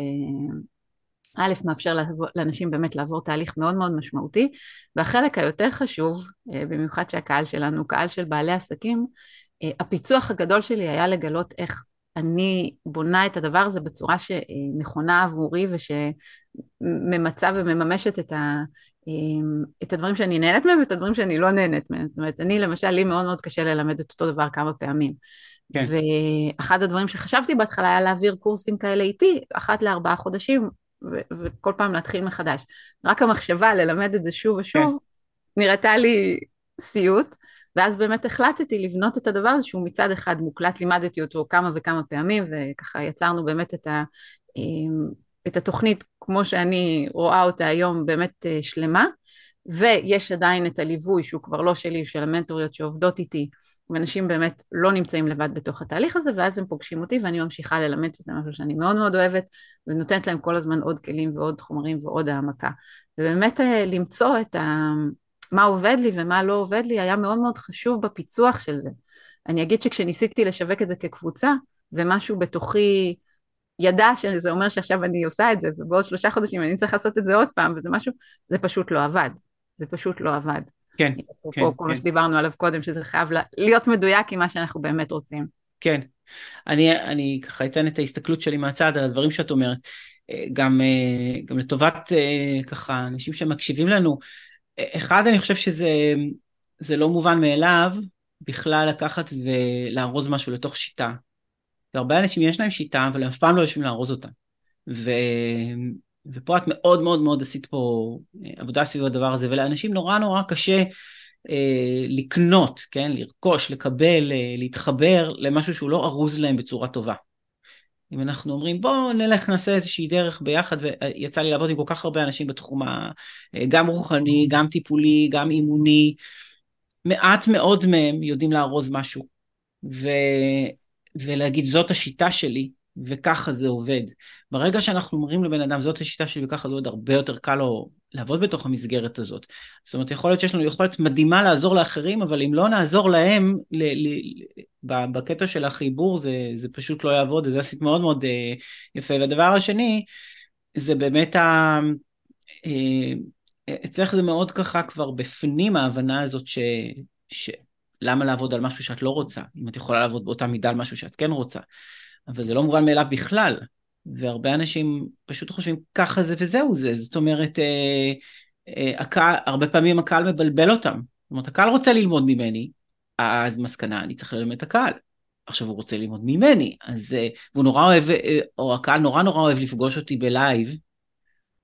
א', מאפשר לאנשים באמת לעבור תהליך מאוד מאוד משמעותי, והחלק היותר חשוב, אה, במיוחד שהקהל שלנו הוא קהל של בעלי עסקים, הפיצוח הגדול שלי היה לגלות איך אני בונה את הדבר הזה בצורה שנכונה עבורי ושממצה ומממשת את, ה, את הדברים שאני נהנית מהם ואת הדברים שאני לא נהנית מהם. זאת אומרת, אני למשל, לי מאוד מאוד קשה ללמד את אותו דבר כמה פעמים. כן. ואחד הדברים שחשבתי בהתחלה היה להעביר קורסים כאלה איתי, אחת לארבעה חודשים, ו- וכל פעם להתחיל מחדש. רק המחשבה ללמד את זה שוב ושוב, כן. נראתה לי סיוט. ואז באמת החלטתי לבנות את הדבר הזה שהוא מצד אחד מוקלט, לימדתי אותו כמה וכמה פעמים, וככה יצרנו באמת את, ה, את התוכנית כמו שאני רואה אותה היום באמת אה, שלמה, ויש עדיין את הליווי שהוא כבר לא שלי, של המנטוריות שעובדות איתי, ואנשים באמת לא נמצאים לבד בתוך התהליך הזה, ואז הם פוגשים אותי ואני ממשיכה ללמד שזה משהו שאני מאוד מאוד אוהבת, ונותנת להם כל הזמן עוד כלים ועוד חומרים ועוד העמקה. ובאמת אה, למצוא את ה... מה עובד לי ומה לא עובד לי היה מאוד מאוד חשוב בפיצוח של זה. אני אגיד שכשניסיתי לשווק את זה כקבוצה, ומשהו בתוכי ידע שזה אומר שעכשיו אני עושה את זה, ובעוד שלושה חודשים אני צריך לעשות את זה עוד פעם, וזה משהו, זה פשוט לא עבד. זה פשוט לא עבד. כן, כן. כל כן. מה שדיברנו עליו קודם, שזה חייב להיות מדויק עם מה שאנחנו באמת רוצים. כן. אני, אני ככה אתן את ההסתכלות שלי מהצד על הדברים שאת אומרת. אה, גם, אה, גם לטובת אה, ככה אנשים שמקשיבים לנו, אחד, אני חושב שזה זה לא מובן מאליו בכלל לקחת ולארוז משהו לתוך שיטה. והרבה אנשים יש להם שיטה, אבל הם אף פעם לא יושבים לארוז אותה. ו... ופה את מאוד מאוד מאוד עשית פה עבודה סביב הדבר הזה, ולאנשים נורא נורא קשה אה, לקנות, כן? לרכוש, לקבל, אה, להתחבר למשהו שהוא לא ארוז להם בצורה טובה. אם אנחנו אומרים בואו נלך נעשה איזושהי דרך ביחד, ויצא לי לעבוד עם כל כך הרבה אנשים בתחום ה... גם רוחני, גם טיפולי, גם אימוני, מעט מאוד מהם יודעים לארוז משהו, ו... ולהגיד זאת השיטה שלי, וככה זה עובד. ברגע שאנחנו אומרים לבן אדם זאת השיטה שלי וככה זה עובד, הרבה יותר קל לו לעבוד בתוך המסגרת הזאת. זאת אומרת, יכול להיות שיש לנו יכולת מדהימה לעזור לאחרים, אבל אם לא נעזור להם ל- ל- בקטע של החיבור, זה, זה פשוט לא יעבוד, זה עשית מאוד מאוד uh, יפה. והדבר השני, זה באמת ה... Uh, אצלך זה מאוד ככה כבר בפנים ההבנה הזאת ש... ש... למה לעבוד על משהו שאת לא רוצה, אם את יכולה לעבוד באותה מידה על משהו שאת כן רוצה. אבל זה לא מובן מאליו בכלל. והרבה אנשים פשוט חושבים ככה זה וזהו זה, זאת אומרת, אה, אה, הקהל, הרבה פעמים הקהל מבלבל אותם. זאת אומרת, הקהל רוצה ללמוד ממני, אז מסקנה, אני צריך ללמד את הקהל. עכשיו הוא רוצה ללמוד ממני, אז אה, הוא נורא אוהב, אה, או הקהל נורא נורא אוהב לפגוש אותי בלייב,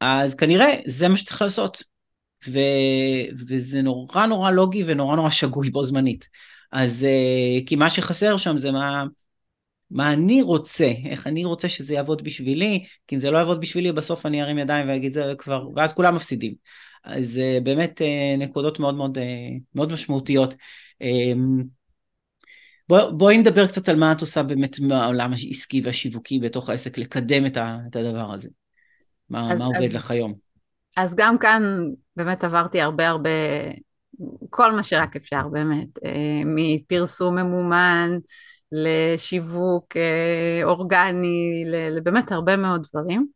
אז כנראה זה מה שצריך לעשות. ו, וזה נורא נורא לוגי ונורא נורא שגוי בו זמנית. אז אה, כי מה שחסר שם זה מה, מה אני רוצה, איך אני רוצה שזה יעבוד בשבילי, כי אם זה לא יעבוד בשבילי, בסוף אני ארים ידיים ואגיד זה כבר, ואז כולם מפסידים. אז uh, באמת uh, נקודות מאוד מאוד, מאוד משמעותיות. Um, בוא, בואי נדבר קצת על מה את עושה באמת מהעולם העסקי והשיווקי בתוך העסק, לקדם את, ה, את הדבר הזה. מה, אז, מה עובד אז, לך היום? אז גם כאן באמת עברתי הרבה הרבה, כל מה שרק אפשר באמת, מפרסום ממומן, לשיווק אה, אורגני, לבאמת הרבה מאוד דברים.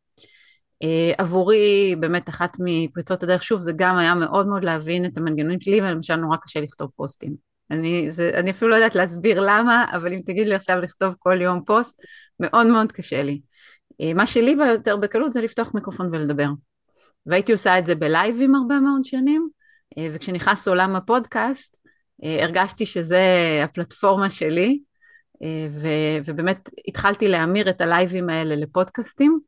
אה, עבורי באמת אחת מפריצות הדרך, שוב, זה גם היה מאוד מאוד להבין את המנגנונים שלי, ולמשל נורא קשה לכתוב פוסטים. אני, זה, אני אפילו לא יודעת להסביר למה, אבל אם תגיד לי עכשיו לכתוב כל יום פוסט, מאוד מאוד קשה לי. אה, מה שלי ביותר בקלות זה לפתוח מיקרופון ולדבר. והייתי עושה את זה בלייבים הרבה מאוד שנים, וכשנכנס לעולם הפודקאסט, הרגשתי שזה הפלטפורמה שלי, אה, ו- ובאמת התחלתי להמיר את הלייבים האלה לפודקאסטים,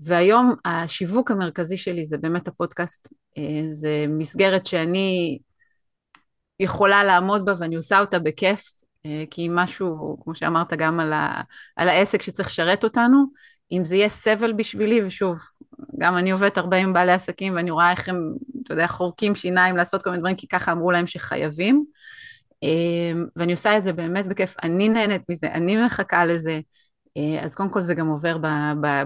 והיום השיווק המרכזי שלי זה באמת הפודקאסט, אה, זה מסגרת שאני יכולה לעמוד בה ואני עושה אותה בכיף, אה, כי משהו, כמו שאמרת, גם על, ה- על העסק שצריך לשרת אותנו, אם זה יהיה סבל בשבילי, ושוב, גם אני עובדת הרבה עם בעלי עסקים ואני רואה איך הם, אתה יודע, חורקים שיניים לעשות כל מיני דברים, כי ככה אמרו להם שחייבים. אמ, ואני עושה את זה באמת בכיף, אני נהנית מזה, אני מחכה לזה, אה, אז קודם כל זה גם עובר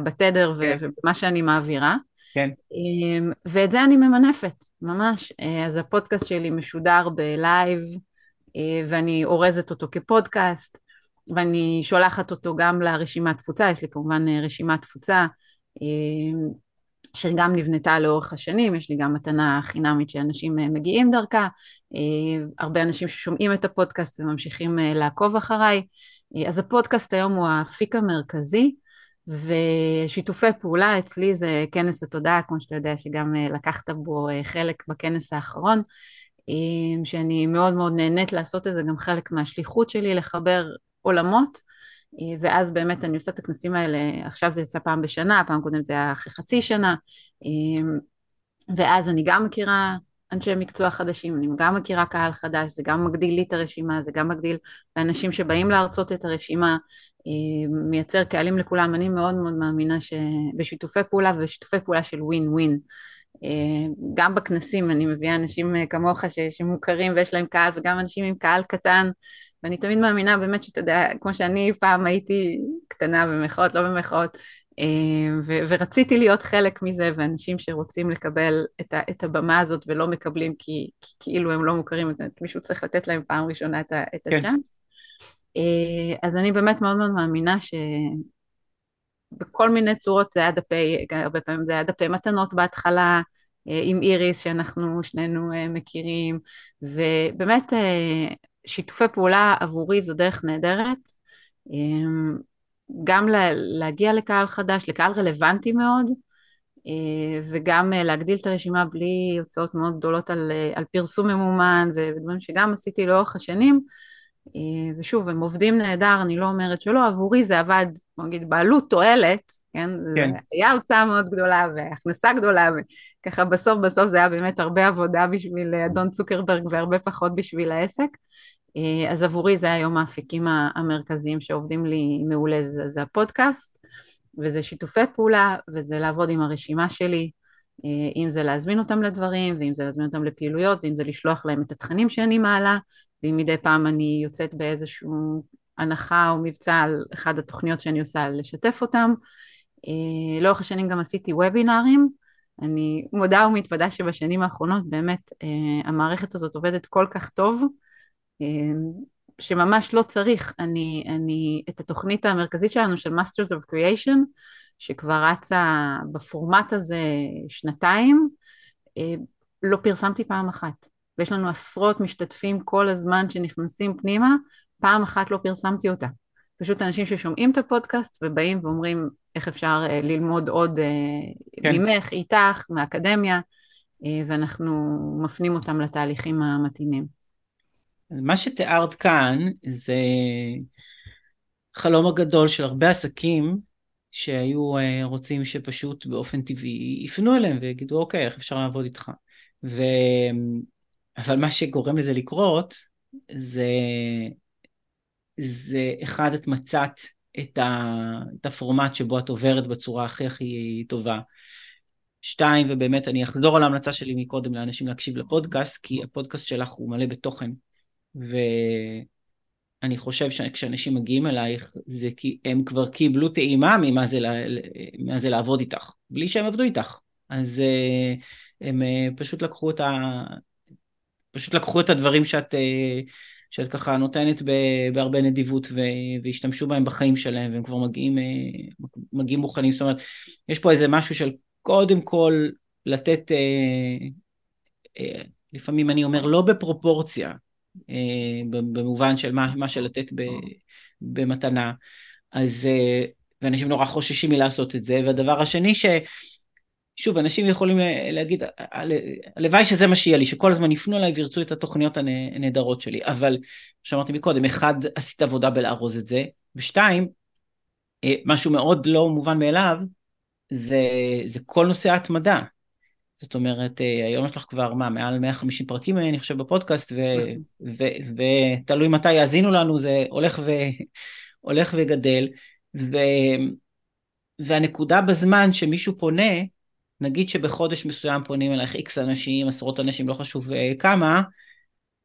בתדר כן. ובמה שאני מעבירה. כן. אמ, ואת זה אני ממנפת, ממש. אה, אז הפודקאסט שלי משודר בלייב, אה, ואני אורזת אותו כפודקאסט, ואני שולחת אותו גם לרשימת תפוצה, יש לי כמובן רשימת תפוצה. שגם נבנתה לאורך השנים, יש לי גם מתנה חינמית שאנשים אה, מגיעים דרכה, אה, הרבה אנשים ששומעים את הפודקאסט וממשיכים אה, לעקוב אחריי, אז הפודקאסט היום הוא האפיק המרכזי, ושיתופי פעולה אצלי זה כנס התודעה, כמו שאתה יודע שגם לקחת בו חלק בכנס האחרון, שאני מאוד מאוד נהנית לעשות את זה, גם חלק מהשליחות שלי לחבר עולמות. ואז באמת אני עושה את הכנסים האלה, עכשיו זה יצא פעם בשנה, פעם קודם זה היה אחרי חצי שנה, אמ, ואז אני גם מכירה אנשי מקצוע חדשים, אני גם מכירה קהל חדש, זה גם מגדיל לי את הרשימה, זה גם מגדיל לאנשים שבאים להרצות את הרשימה, אמ, מייצר קהלים לכולם, אני מאוד מאוד מאמינה שבשיתופי פעולה ובשיתופי פעולה של ווין ווין, גם בכנסים אני מביאה אנשים כמוך ש, שמוכרים ויש להם קהל וגם אנשים עם קהל קטן ואני תמיד מאמינה באמת שאתה יודע, כמו שאני פעם הייתי קטנה במחאות, לא במחאות, אה, ו- ורציתי להיות חלק מזה, ואנשים שרוצים לקבל את, ה- את הבמה הזאת ולא מקבלים כי, כי כאילו הם לא מוכרים, מישהו צריך לתת להם פעם ראשונה את, ה- את כן. הצ'אנס. אה, אז אני באמת מאוד מאוד מאמינה שבכל מיני צורות זה היה דפי, הרבה פעמים זה היה דפי מתנות בהתחלה, אה, עם איריס שאנחנו שנינו מכירים, ובאמת שיתופי פעולה עבורי זו דרך נהדרת. גם להגיע לקהל חדש, לקהל רלוונטי מאוד, אה, וגם אה, להגדיל את הרשימה בלי הוצאות מאוד גדולות על, אה, על פרסום ממומן ודברים שגם עשיתי לאורך השנים. ושוב, הם עובדים נהדר, אני לא אומרת שלא, עבורי זה עבד, נגיד, בעלות תועלת, כן? כן. זה היה הוצאה מאוד גדולה והכנסה גדולה, וככה בסוף בסוף זה היה באמת הרבה עבודה בשביל אדון צוקרברג והרבה פחות בשביל העסק. אה, אז עבורי זה היום האפיקים המרכזיים שעובדים לי מעולה, זה, זה הפודקאסט, וזה שיתופי פעולה, וזה לעבוד עם הרשימה שלי, אה, אם זה להזמין אותם לדברים, ואם זה להזמין אותם לפעילויות, ואם זה לשלוח להם את התכנים שאני מעלה, ואם מדי פעם אני יוצאת באיזשהו הנחה או מבצע על אחד התוכניות שאני עושה, לשתף אותם. אה, לאורך השנים גם עשיתי וובינארים, אני מודה ומתוודה שבשנים האחרונות באמת המערכת הזאת עובדת כל כך טוב, אמ, שממש לא צריך, אני, אני, את התוכנית המרכזית שלנו של Masters of Creation, שכבר רצה בפורמט הזה שנתיים, אה, לא פרסמתי פעם אחת. ויש לנו עשרות משתתפים כל הזמן שנכנסים פנימה, פעם אחת לא פרסמתי אותה. פשוט אנשים ששומעים את הפודקאסט ובאים ואומרים איך אפשר אה, ללמוד עוד אה, כן. ממך, איתך, מהאקדמיה, ואנחנו מפנים אותם לתהליכים המתאימים. מה שתיארת כאן זה חלום הגדול של הרבה עסקים שהיו אה, רוצים שפשוט באופן טבעי יפנו אליהם ויגידו אוקיי איך אפשר לעבוד איתך ו... אבל מה שגורם לזה לקרות זה זה אחד את מצאת את, ה... את הפורמט שבו את עוברת בצורה הכי הכי טובה שתיים ובאמת אני אחזור על ההמלצה שלי מקודם לאנשים להקשיב לפודקאסט כי הפודקאסט שלך הוא מלא בתוכן ואני חושב שכשאנשים מגיעים אלייך, זה כי הם כבר קיבלו טעימה ממה זה, מה זה לעבוד איתך, בלי שהם עבדו איתך. אז אה, הם אה, פשוט לקחו את ה... פשוט לקחו את הדברים שאת, אה, שאת ככה נותנת בהרבה נדיבות והשתמשו בהם בחיים שלהם והם כבר מגיעים, מגיעים מוכנים, זאת אומרת, יש פה איזה משהו של קודם כל לתת, לפעמים אני אומר לא בפרופורציה, אה, במובן של מה, מה שלתת במתנה. אז, אה, ואנשים נורא חוששים מלעשות את זה, והדבר השני ש... שוב, אנשים יכולים להגיד, הלוואי שזה מה שיהיה לי, שכל הזמן יפנו אליי וירצו את התוכניות הנהדרות שלי, אבל, כמו שאמרתי מקודם, אחד, עשית עבודה בלארוז את זה, ושתיים, אה, משהו מאוד לא מובן מאליו, זה, זה כל נושא ההתמדה. זאת אומרת, אה, היום יש לך כבר, מה, מעל 150 פרקים, אני חושב, בפודקאסט, ותלוי מתי יאזינו לנו, זה הולך, ו, הולך וגדל, ו, והנקודה בזמן שמישהו פונה, נגיד שבחודש מסוים פונים אלייך איקס אנשים, עשרות אנשים, לא חשוב אה, כמה,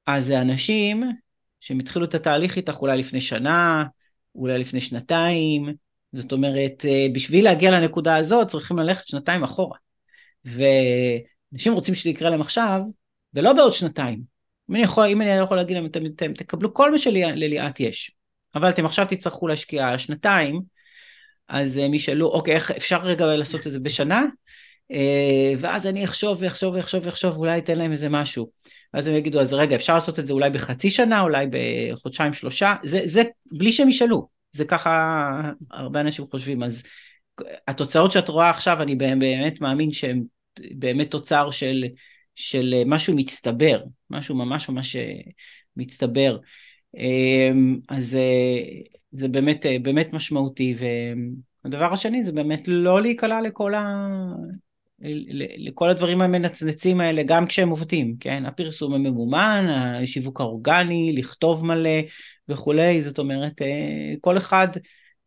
אז זה אנשים שהם התחילו את התהליך איתך אולי לפני שנה, אולי לפני שנתיים, זאת אומרת, אה, בשביל להגיע לנקודה הזאת צריכים ללכת שנתיים אחורה. ואנשים רוצים שזה יקרה להם עכשיו, ולא בעוד שנתיים. אם אני יכול, אם אני יכול להגיד להם, אתם, אתם תקבלו כל מה שלליאת יש, אבל אתם עכשיו תצטרכו להשקיע שנתיים, אז הם ישאלו, אוקיי, איך אפשר רגע לעשות את זה בשנה? אה, ואז אני אחשוב ואחשוב ואחשוב ואחשוב, אולי אתן להם איזה משהו. אז הם יגידו, אז רגע, אפשר לעשות את זה אולי בחצי שנה, אולי בחודשיים שלושה, זה, זה בלי שהם ישאלו, זה ככה הרבה אנשים חושבים. אז התוצאות שאת רואה עכשיו, אני באמת מאמין שהן באמת תוצר של, של משהו מצטבר, משהו ממש ממש אה, מצטבר. אמ, אז אה, זה באמת, באמת משמעותי. והדבר השני זה באמת לא להיקלע לכל, ה... לכל הדברים המנצנצים האלה, גם כשהם עובדים, כן? הפרסום הממומן, השיווק האורגני, לכתוב מלא וכולי, זאת אומרת, כל אחד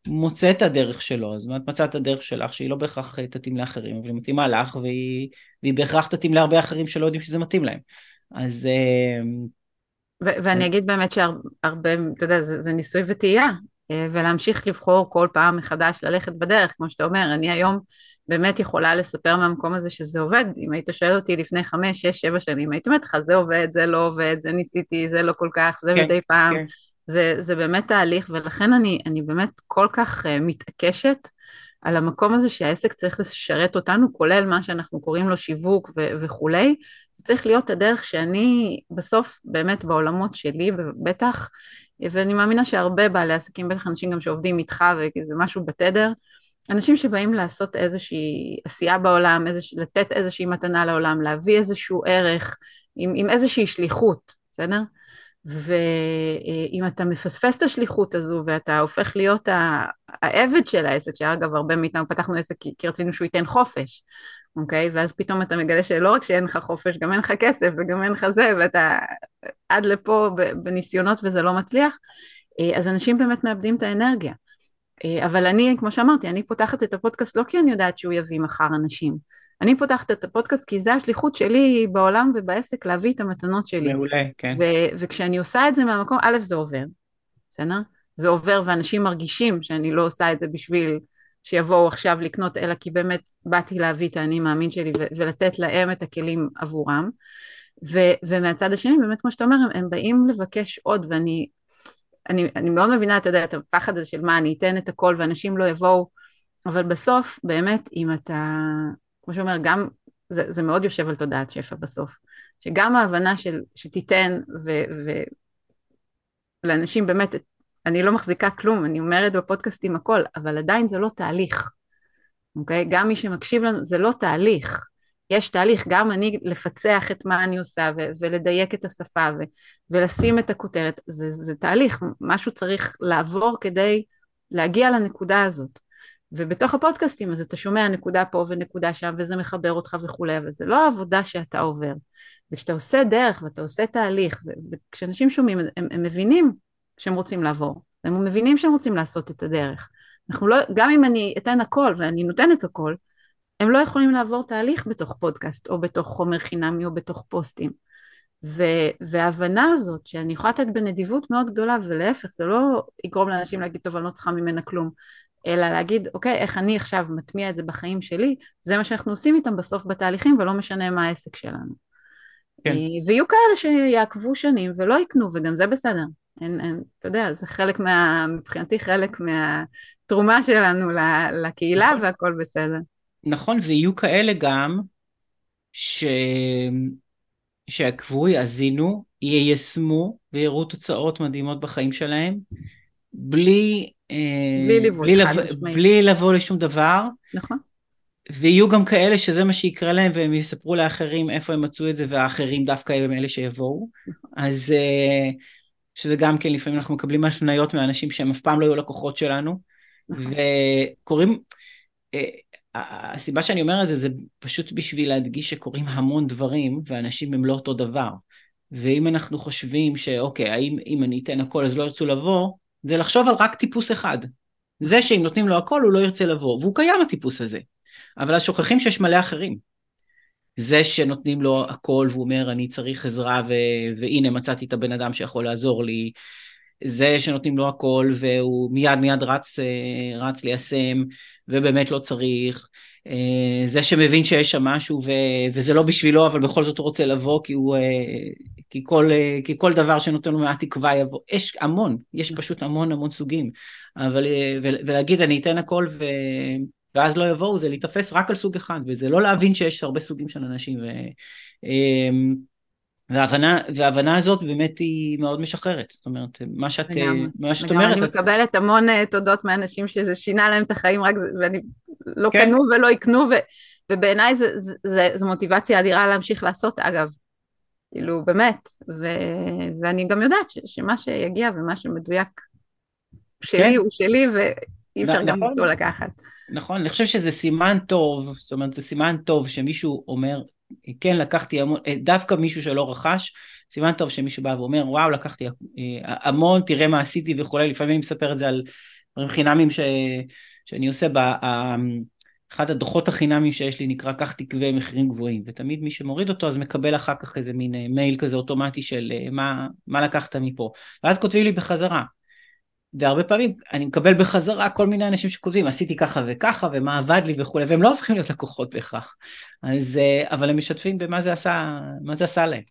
מוצא את הדרך שלו, אז את מצאת את הדרך שלך שהיא לא בהכרח תתאים לאחרים, אבל היא מתאימה לך והיא, והיא בהכרח תתאים להרבה אחרים שלא יודעים שזה מתאים להם. אז... ו- ואני אגיד באמת שהרבה, אתה יודע, זה, זה ניסוי וטעייה, ולהמשיך לבחור כל פעם מחדש ללכת בדרך, כמו שאתה אומר, אני היום באמת יכולה לספר מהמקום הזה שזה עובד. אם היית שואל אותי לפני חמש, שש, שבע שנים, הייתי אומרת לך, זה עובד, זה לא עובד, זה ניסיתי, זה לא כל כך, זה כן, מדי פעם. כן. זה, זה באמת תהליך, ולכן אני, אני באמת כל כך uh, מתעקשת על המקום הזה שהעסק צריך לשרת אותנו, כולל מה שאנחנו קוראים לו שיווק ו- וכולי. זה צריך להיות הדרך שאני בסוף באמת בעולמות שלי, בטח, ואני מאמינה שהרבה בעלי עסקים, בטח אנשים גם שעובדים איתך וזה משהו בתדר, אנשים שבאים לעשות איזושהי עשייה בעולם, איזוש, לתת איזושהי מתנה לעולם, להביא איזשהו ערך עם, עם איזושהי שליחות, בסדר? ואם אתה מפספס את השליחות הזו ואתה הופך להיות העבד של העסק, שאגב הרבה מאיתנו פתחנו עסק כי, כי רצינו שהוא ייתן חופש, אוקיי? ואז פתאום אתה מגלה שלא רק שאין לך חופש, גם אין לך כסף וגם אין לך זה, ואתה עד לפה בניסיונות וזה לא מצליח, אה, אז אנשים באמת מאבדים את האנרגיה. אה, אבל אני, כמו שאמרתי, אני פותחת את הפודקאסט לא כי אני יודעת שהוא יביא מחר אנשים. אני פותחת את הפודקאסט כי זה השליחות שלי בעולם ובעסק להביא את המתנות שלי. מעולה, כן. ו- וכשאני עושה את זה מהמקום, א', זה עובר, בסדר? זה עובר ואנשים מרגישים שאני לא עושה את זה בשביל שיבואו עכשיו לקנות, אלא כי באמת באתי להביא את האני מאמין שלי ו- ולתת להם את הכלים עבורם. ו- ומהצד השני, באמת כמו שאתה אומר, הם, הם באים לבקש עוד, ואני אני, אני מאוד מבינה, אתה יודע, את הפחד הזה של מה, אני אתן את הכל ואנשים לא יבואו, אבל בסוף, באמת, אם אתה, כמו שאומר, גם, זה, זה מאוד יושב על תודעת שפע בסוף, שגם ההבנה של, שתיתן, ו, ו, לאנשים באמת, אני לא מחזיקה כלום, אני אומרת בפודקאסטים הכל, אבל עדיין זה לא תהליך, אוקיי? גם מי שמקשיב לנו, זה לא תהליך. יש תהליך, גם אני לפצח את מה אני עושה ו- ולדייק את השפה ו- ולשים את הכותרת, זה, זה תהליך, משהו צריך לעבור כדי להגיע לנקודה הזאת. ובתוך הפודקאסטים אז אתה שומע נקודה פה ונקודה שם וזה מחבר אותך וכולי, אבל זה לא העבודה שאתה עובר. וכשאתה עושה דרך ואתה עושה תהליך, וכשאנשים שומעים הם, הם מבינים שהם רוצים לעבור, הם מבינים שהם רוצים לעשות את הדרך. אנחנו לא, גם אם אני אתן הכל ואני נותנת הכל, הם לא יכולים לעבור תהליך בתוך פודקאסט או בתוך חומר חינמי או בתוך פוסטים. ו- וההבנה הזאת שאני יכולה לתת בנדיבות מאוד גדולה ולהפך זה לא יגרום לאנשים להגיד טוב אני לא צריכה ממנה כלום אלא להגיד אוקיי איך אני עכשיו מטמיע את זה בחיים שלי זה מה שאנחנו עושים איתם בסוף בתהליכים ולא משנה מה העסק שלנו. כן. אה, ויהיו כאלה שיעקבו שנים ולא יקנו וגם זה בסדר. אין, אין, אתה יודע זה חלק מה... מבחינתי חלק מהתרומה שלנו לקהילה נכון. והכל בסדר. נכון, ויהיו כאלה גם ש... שיעקבו, יאזינו, יישמו ויראו תוצאות מדהימות בחיים שלהם, בלי... אה, בלי ליווי, בלי, לב... בלי לבוא לשום דבר. נכון. ויהיו גם כאלה שזה מה שיקרה להם והם יספרו לאחרים איפה הם מצאו את זה והאחרים דווקא הם אלה שיבואו. נכון. אז אה, שזה גם כן לפעמים אנחנו מקבלים הפניות מאנשים שהם אף פעם לא היו לקוחות שלנו. נכון. וקוראים, אה, הסיבה שאני אומר את זה זה פשוט בשביל להדגיש שקורים המון דברים ואנשים הם לא אותו דבר. ואם אנחנו חושבים שאוקיי, האם אם אני אתן הכל אז לא ירצו לבוא, זה לחשוב על רק טיפוס אחד. זה שאם נותנים לו הכל הוא לא ירצה לבוא, והוא קיים הטיפוס הזה. אבל אז שוכחים שיש מלא אחרים. זה שנותנים לו הכל והוא אומר אני צריך עזרה ו- והנה מצאתי את הבן אדם שיכול לעזור לי, זה שנותנים לו הכל והוא מיד מיד רץ, אה, רץ ליישם ובאמת לא צריך, אה, זה שמבין שיש שם משהו ו, וזה לא בשבילו אבל בכל זאת הוא רוצה לבוא כי, הוא, אה, כי, כל, כי כל דבר שנותן לו מעט תקווה יבוא, יש המון, יש פשוט המון המון סוגים, אבל ולהגיד אני אתן הכל ו... ואז לא יבואו זה להיתפס רק על סוג אחד וזה לא להבין שיש הרבה סוגים של אנשים ו... וההבנה, וההבנה הזאת באמת היא מאוד משחררת, זאת אומרת, מה שאת, מה שאת אומרת... אני מקבלת המון uh, תודות מאנשים שזה שינה להם את החיים רק, ואני לא כן. קנו ולא יקנו, ו, ובעיניי זה, זה, זה, זה מוטיבציה אדירה להמשיך לעשות, אגב, כאילו, באמת, ו, ואני גם יודעת ש, שמה שיגיע ומה שמדויק שלי כן. הוא שלי, ואי אפשר נכון, גם אותו לקחת. נכון, אני חושב שזה סימן טוב, זאת אומרת, זה סימן טוב שמישהו אומר, כן לקחתי המון, אה, דווקא מישהו שלא רכש, סימן טוב שמישהו בא ואומר וואו לקחתי אה, המון תראה מה עשיתי וכולי, לפעמים אני מספר את זה על דברים חינמים ש, שאני עושה, ב, אחד הדוחות החינמים שיש לי נקרא כך תקווה מחירים גבוהים, ותמיד מי שמוריד אותו אז מקבל אחר כך איזה מין אה, מייל כזה אוטומטי של מה, מה לקחת מפה, ואז כותבים לי בחזרה. והרבה פעמים אני מקבל בחזרה כל מיני אנשים שכותבים עשיתי ככה וככה ומה עבד לי וכולי והם לא הופכים להיות לקוחות בהכרח. אז אה, אבל הם משתפים במה זה עשה מה זה עשה להם.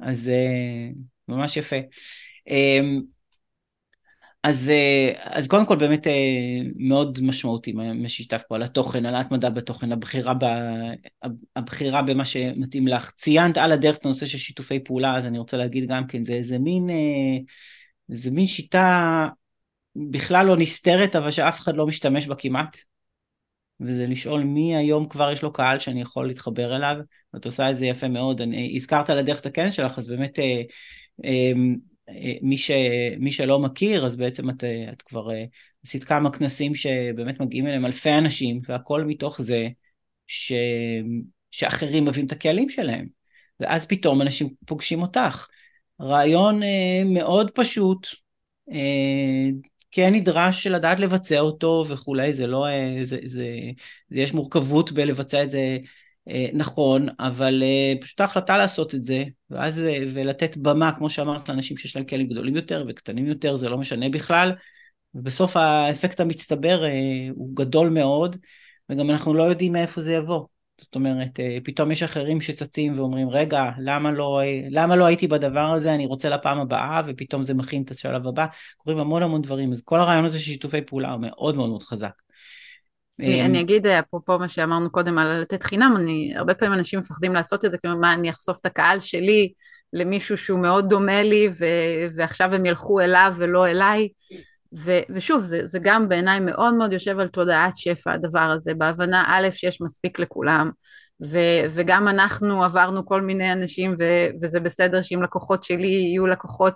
אז ממש יפה. אמ, אז, אה, אז קודם כל באמת אה, מאוד משמעותי מה ששיתף פה על התוכן, על ההתמדה בתוכן, הבחירה, ב, הבחירה במה שמתאים לך. ציינת על הדרך את הנושא של שיתופי פעולה, אז אני רוצה להגיד גם כן, זה איזה מין, אה, מין שיטה בכלל לא נסתרת, אבל שאף אחד לא משתמש בה כמעט. וזה לשאול מי היום כבר יש לו קהל שאני יכול להתחבר אליו, ואת עושה את זה יפה מאוד. אני, הזכרת על הדרך את הכנס שלך, אז באמת מי, ש, מי שלא מכיר, אז בעצם את, את כבר אה, עשית כמה כנסים שבאמת מגיעים אליהם אלפי אנשים, והכל מתוך זה ש, שאחרים מביאים את הקהלים שלהם. ואז פתאום אנשים פוגשים אותך. רעיון אה, מאוד פשוט, אה, כן נדרש לדעת לבצע אותו וכולי, זה לא, אה, זה, זה, זה, יש מורכבות בלבצע את זה אה, נכון, אבל אה, פשוט ההחלטה לעשות את זה, ואז ולתת במה, כמו שאמרת, לאנשים שיש להם כלים גדולים יותר וקטנים יותר, זה לא משנה בכלל, ובסוף האפקט המצטבר הוא גדול מאוד, וגם אנחנו לא יודעים מאיפה זה יבוא. זאת אומרת, פתאום יש אחרים שצצים ואומרים, רגע, למה לא, למה לא הייתי בדבר הזה, אני רוצה לפעם הבאה, ופתאום זה מכין את השלב הבא, קורים המון המון דברים, אז כל הרעיון הזה של שיתופי פעולה הוא מאוד מאוד מאוד חזק. אני, אני אגיד, אפרופו מה שאמרנו קודם על לתת חינם, אני, הרבה פעמים אנשים מפחדים לעשות את זה, כאילו מה, אני אחשוף את הקהל שלי למישהו שהוא מאוד דומה לי, ו, ועכשיו הם ילכו אליו ולא אליי. ו, ושוב, זה, זה גם בעיניי מאוד מאוד יושב על תודעת שפע הדבר הזה, בהבנה א', שיש מספיק לכולם, ו- וגם אנחנו עברנו כל מיני אנשים ו- וזה בסדר שאם לקוחות שלי יהיו לקוחות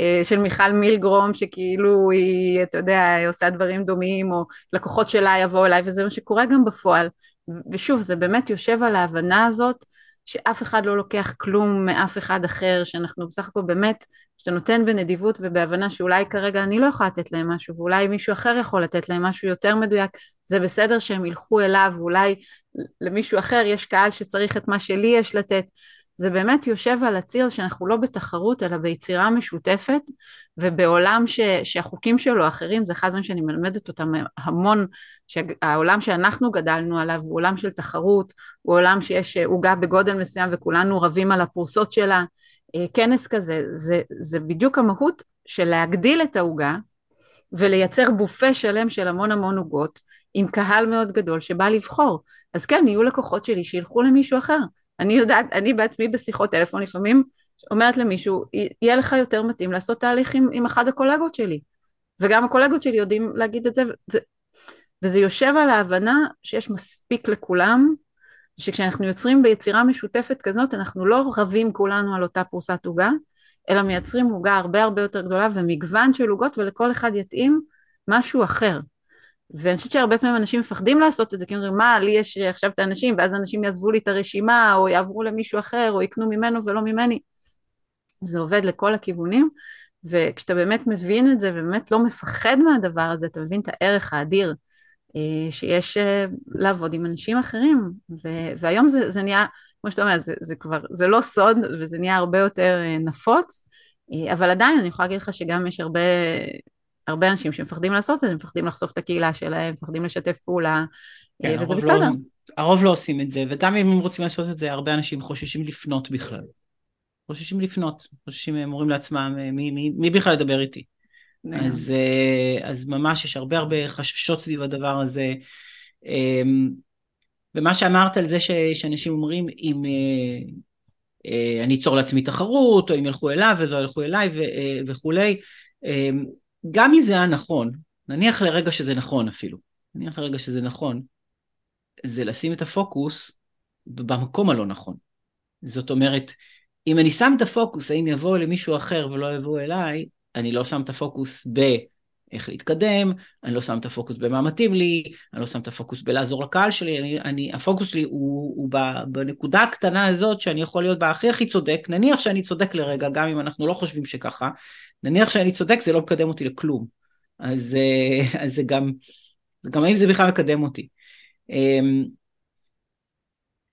uh, של מיכל מילגרום שכאילו היא, אתה יודע, היא עושה דברים דומים או לקוחות שלה יבואו אליי וזה מה שקורה גם בפועל. ושוב זה באמת יושב על ההבנה הזאת שאף אחד לא לוקח כלום מאף אחד אחר, שאנחנו בסך הכל באמת, שאתה נותן בנדיבות ובהבנה שאולי כרגע אני לא יכולה לתת להם משהו, ואולי מישהו אחר יכול לתת להם משהו יותר מדויק, זה בסדר שהם ילכו אליו, ואולי למישהו אחר יש קהל שצריך את מה שלי יש לתת. זה באמת יושב על הציר שאנחנו לא בתחרות אלא ביצירה משותפת ובעולם ש, שהחוקים שלו אחרים זה אחד הדברים שאני מלמדת אותם המון שהעולם שאנחנו גדלנו עליו הוא עולם של תחרות הוא עולם שיש עוגה בגודל מסוים וכולנו רבים על הפרוסות שלה כנס כזה. זה, זה בדיוק המהות של להגדיל את העוגה ולייצר בופה שלם של המון המון עוגות עם קהל מאוד גדול שבא לבחור. אז כן יהיו לקוחות שלי שילכו למישהו אחר אני יודעת, אני בעצמי בשיחות טלפון לפעמים אומרת למישהו, יהיה לך יותר מתאים לעשות תהליך עם, עם אחד הקולגות שלי. וגם הקולגות שלי יודעים להגיד את זה, ו, וזה יושב על ההבנה שיש מספיק לכולם, שכשאנחנו יוצרים ביצירה משותפת כזאת, אנחנו לא רבים כולנו על אותה פרוסת עוגה, אלא מייצרים עוגה הרבה הרבה יותר גדולה ומגוון של עוגות ולכל אחד יתאים משהו אחר. ואני חושבת שהרבה פעמים אנשים מפחדים לעשות את זה, כי אומרים, מה, לי יש עכשיו את האנשים, ואז אנשים יעזבו לי את הרשימה, או יעברו למישהו אחר, או יקנו ממנו ולא ממני. זה עובד לכל הכיוונים, וכשאתה באמת מבין את זה, ובאמת לא מפחד מהדבר הזה, אתה מבין את הערך האדיר אה, שיש אה, לעבוד עם אנשים אחרים. והיום זה, זה נהיה, כמו שאתה אומר, זה, זה כבר, זה לא סוד, וזה נהיה הרבה יותר אה, נפוץ, אבל עדיין אני יכולה להגיד לך שגם יש הרבה הרבה אנשים שמפחדים לעשות את זה, מפחדים לחשוף את הקהילה שלהם, מפחדים לשתף פעולה, כן, וזה בסדר. לא, הרוב לא עושים את זה, וגם אם הם רוצים לעשות את זה, הרבה אנשים חוששים לפנות בכלל. חוששים לפנות, חוששים, הם אומרים לעצמם, מי, מי, מי בכלל ידבר איתי? אז, אה, אז ממש יש הרבה הרבה חששות סביב הדבר הזה. אמ, ומה שאמרת על זה ש, שאנשים אומרים, אם אה, אה, אני אצור לעצמי תחרות, או אם ילכו אליו ולא ילכו אליי וכולי, אמ, גם אם זה היה נכון, נניח לרגע שזה נכון אפילו, נניח לרגע שזה נכון, זה לשים את הפוקוס במקום הלא נכון. זאת אומרת, אם אני שם את הפוקוס, האם יבואו למישהו אחר ולא יבואו אליי, אני לא שם את הפוקוס באיך להתקדם, אני לא שם את הפוקוס במה מתאים לי, אני לא שם את הפוקוס בלעזור לקהל שלי, אני, אני, הפוקוס שלי הוא, הוא בנקודה הקטנה הזאת שאני יכול להיות בה הכי הכי צודק, נניח שאני צודק לרגע, גם אם אנחנו לא חושבים שככה, נניח שאני צודק זה לא מקדם אותי לכלום. אז, אז זה גם, גם האם זה בכלל מקדם אותי.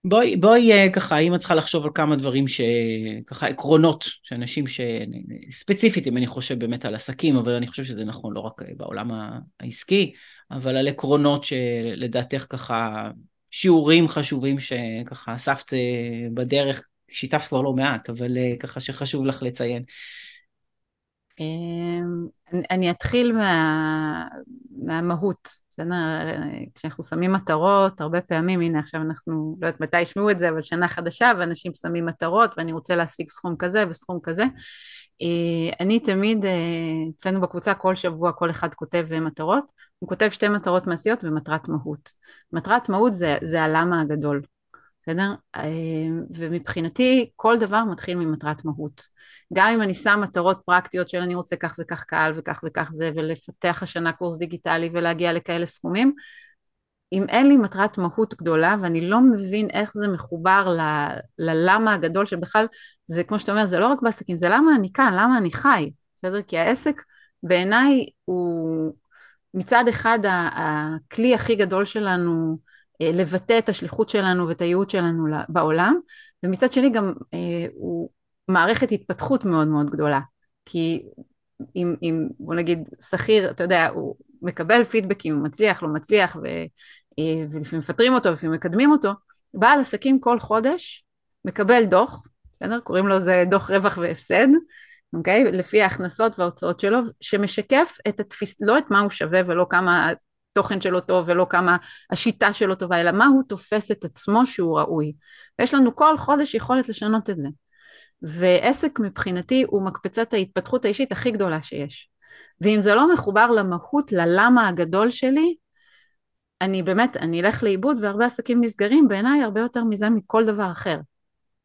בואי, בואי אה, ככה, אם את צריכה לחשוב על כמה דברים שככה עקרונות שאנשים ש... ספציפית אם אני חושב באמת על עסקים, אבל אני חושב שזה נכון לא רק בעולם העסקי, אבל על עקרונות שלדעתך ככה שיעורים חשובים שככה אספת אה, בדרך, שיתפת כבר לא מעט, אבל אה, ככה שחשוב לך לציין. אמ, אני אתחיל מה, מהמהות, בסדר? כשאנחנו שמים מטרות, הרבה פעמים, הנה עכשיו אנחנו, לא יודעת מתי ישמעו את זה, אבל שנה חדשה ואנשים שמים מטרות ואני רוצה להשיג סכום כזה וסכום כזה. אה, אני תמיד, אה, אצלנו בקבוצה כל שבוע כל אחד כותב מטרות, הוא כותב שתי מטרות מעשיות ומטרת מהות. מטרת מהות זה, זה הלמה הגדול. בסדר? אמ, ומבחינתי כל דבר מתחיל ממטרת מהות. גם אם אני שם מטרות פרקטיות של אני רוצה כך וכך קהל וכך וכך זה ולפתח השנה קורס דיגיטלי ולהגיע לכאלה סכומים, אם אין לי מטרת מהות גדולה ואני לא מבין איך זה מחובר ל, ללמה הגדול שבכלל, זה כמו שאתה אומר, זה לא רק בעסקים, זה למה אני כאן, למה אני חי, בסדר? כי העסק בעיניי הוא מצד אחד הכלי הכי גדול שלנו לבטא את השליחות שלנו ואת הייעוד שלנו בעולם, ומצד שני גם אה, הוא מערכת התפתחות מאוד מאוד גדולה, כי אם, אם בוא נגיד שכיר, אתה יודע, הוא מקבל פידבקים, הוא מצליח, לא מצליח, ו, אה, ולפעמים מפטרים אותו, ולפעמים מקדמים אותו, בעל עסקים כל חודש מקבל דוח, בסדר? קוראים לו זה דוח רווח והפסד, אוקיי? לפי ההכנסות וההוצאות שלו, שמשקף את התפיס, לא את מה הוא שווה ולא כמה התוכן שלו טוב ולא כמה השיטה שלו טובה, אלא מה הוא תופס את עצמו שהוא ראוי. ויש לנו כל חודש יכולת לשנות את זה. ועסק מבחינתי הוא מקפצת ההתפתחות האישית הכי גדולה שיש. ואם זה לא מחובר למהות, ללמה הגדול שלי, אני באמת, אני אלך לאיבוד והרבה עסקים נסגרים בעיניי הרבה יותר מזה מכל דבר אחר.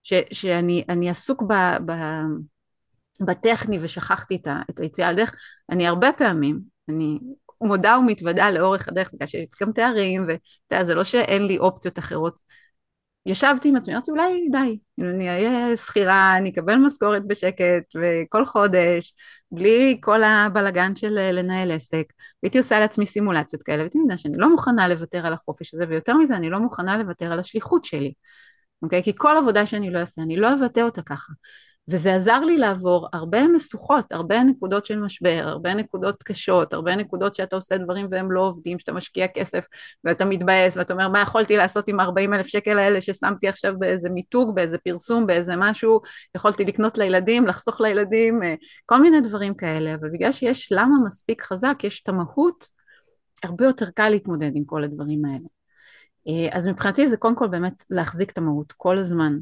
ש, שאני עסוק ב, ב, בטכני ושכחתי את היציאה לדרך, אני הרבה פעמים, אני מודה ומתוודה לאורך הדרך, בגלל שיש גם תארים, ואתה יודע, זה לא שאין לי אופציות אחרות. ישבתי עם עצמי, אמרתי אולי די, אני אהיה שכירה, אני אקבל משכורת בשקט וכל חודש, בלי כל הבלגן של אה, לנהל עסק, והייתי עושה לעצמי סימולציות כאלה, והייתי מבינה שאני לא מוכנה לוותר על החופש הזה, ויותר מזה, אני לא מוכנה לוותר על השליחות שלי, אוקיי? כי כל עבודה שאני לא אעשה, אני לא אבטא אותה ככה. וזה עזר לי לעבור הרבה משוכות, הרבה נקודות של משבר, הרבה נקודות קשות, הרבה נקודות שאתה עושה דברים והם לא עובדים, שאתה משקיע כסף ואתה מתבאס ואתה אומר מה יכולתי לעשות עם 40 אלף שקל האלה ששמתי עכשיו באיזה מיתוג, באיזה פרסום, באיזה משהו, יכולתי לקנות לילדים, לחסוך לילדים, אה, כל מיני דברים כאלה, אבל בגלל שיש למה מספיק חזק, יש את המהות, הרבה יותר קל להתמודד עם כל הדברים האלה. אה, אז מבחינתי זה קודם כל באמת להחזיק את המהות כל הזמן,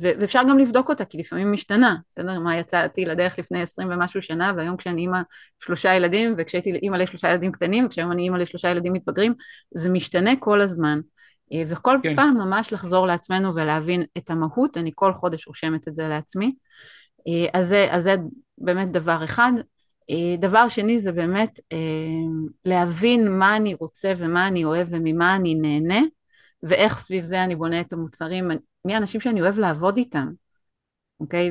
ואפשר גם לבדוק אותה כי לפעמים משתנה, בסדר? מה יצאתי לדרך לפני עשרים ומשהו שנה והיום כשאני אימא שלושה ילדים וכשהייתי אימא לשלושה ילדים קטנים וכשהיום אני אימא לשלושה ילדים מתבגרים, זה משתנה כל הזמן. אה, וכל כן. פעם ממש לחזור לעצמנו ולהבין את המהות, אני כל חודש רושמת את זה לעצמי. אה, אז זה, אז זה באמת דבר אחד. דבר שני זה באמת להבין מה אני רוצה ומה אני אוהב וממה אני נהנה. ואיך סביב זה אני בונה את המוצרים, מי האנשים שאני אוהב לעבוד איתם, אוקיי?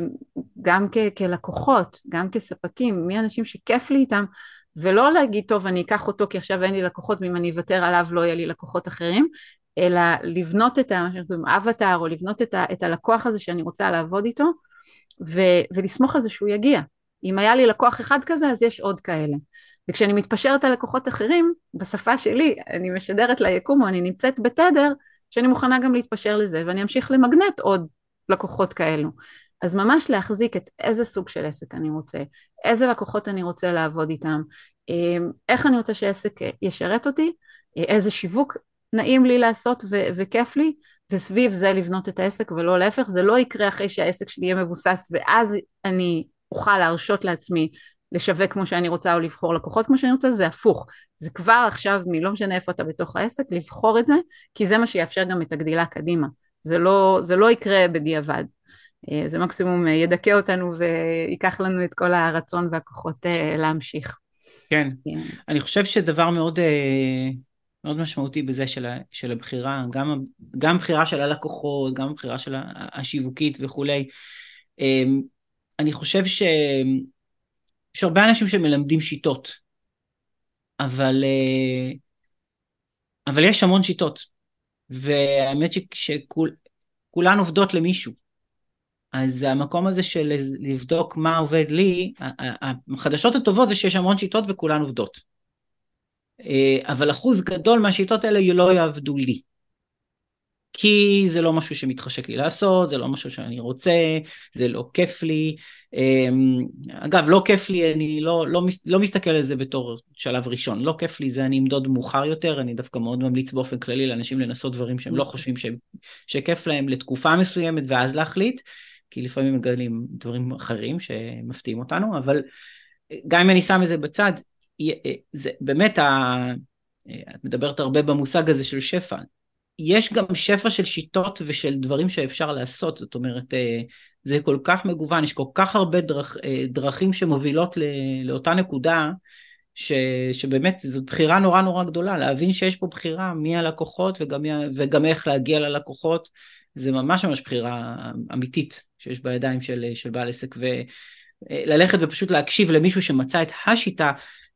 גם כ- כלקוחות, גם כספקים, מי האנשים שכיף לי איתם, ולא להגיד, טוב, אני אקח אותו כי עכשיו אין לי לקוחות, ואם אני אוותר עליו לא יהיה לי לקוחות אחרים, אלא לבנות את ה... אבטאר, או לבנות את, ה, את הלקוח הזה שאני רוצה לעבוד איתו, ו, ולסמוך על זה שהוא יגיע. אם היה לי לקוח אחד כזה, אז יש עוד כאלה. וכשאני מתפשרת על לקוחות אחרים, בשפה שלי, אני משדרת ליקום או אני נמצאת בתדר, שאני מוכנה גם להתפשר לזה, ואני אמשיך למגנט עוד לקוחות כאלו. אז ממש להחזיק את איזה סוג של עסק אני רוצה, איזה לקוחות אני רוצה לעבוד איתם, אמ, איך אני רוצה שעסק ישרת אותי, איזה שיווק נעים לי לעשות ו- וכיף לי, וסביב זה לבנות את העסק ולא להפך, זה לא יקרה אחרי שהעסק שלי יהיה מבוסס ואז אני אוכל להרשות לעצמי לשווק כמו שאני רוצה או לבחור לקוחות כמו שאני רוצה, זה הפוך. זה כבר עכשיו, מלא משנה איפה אתה בתוך העסק, לבחור את זה, כי זה מה שיאפשר גם את הגדילה קדימה. זה לא, זה לא יקרה בדיעבד. אה, זה מקסימום אה, ידכא אותנו ויקח לנו את כל הרצון והכוחות אה, להמשיך. כן, כן. אני חושב שדבר מאוד, מאוד משמעותי בזה של, של הבחירה, גם, גם בחירה של הלקוחות, גם בחירה של השיווקית וכולי. אני חושב ש... יש הרבה אנשים שמלמדים שיטות, אבל, אה, אבל יש המון שיטות, והאמת שכולן עובדות למישהו. אז המקום הזה של לבדוק מה עובד לי, החדשות הטובות זה שיש המון שיטות וכולן עובדות. אה, אבל אחוז גדול מהשיטות האלה לא יעבדו לי. כי זה לא משהו שמתחשק לי לעשות, זה לא משהו שאני רוצה, זה לא כיף לי. אמ, אגב, לא כיף לי, אני לא, לא, לא מסתכל על זה בתור שלב ראשון, לא כיף לי, זה אני אמדוד מאוחר יותר, אני דווקא מאוד ממליץ באופן כללי לאנשים לנסות דברים שהם לא חושבים ש, שכיף להם לתקופה מסוימת ואז להחליט, כי לפעמים מגלים דברים אחרים שמפתיעים אותנו, אבל גם אם אני שם את זה בצד, זה באמת, ה... את מדברת הרבה במושג הזה של שפע, יש גם שפע של שיטות ושל דברים שאפשר לעשות, זאת אומרת, אה, זה כל כך מגוון, יש כל כך הרבה דרכ, אה, דרכים שמובילות לאותה נקודה, ש, שבאמת זו בחירה נורא נורא גדולה, להבין שיש פה בחירה מי הלקוחות וגם, וגם איך להגיע ללקוחות, זה ממש ממש בחירה אמיתית שיש בידיים של, של בעל עסק, וללכת ופשוט להקשיב למישהו שמצא את השיטה,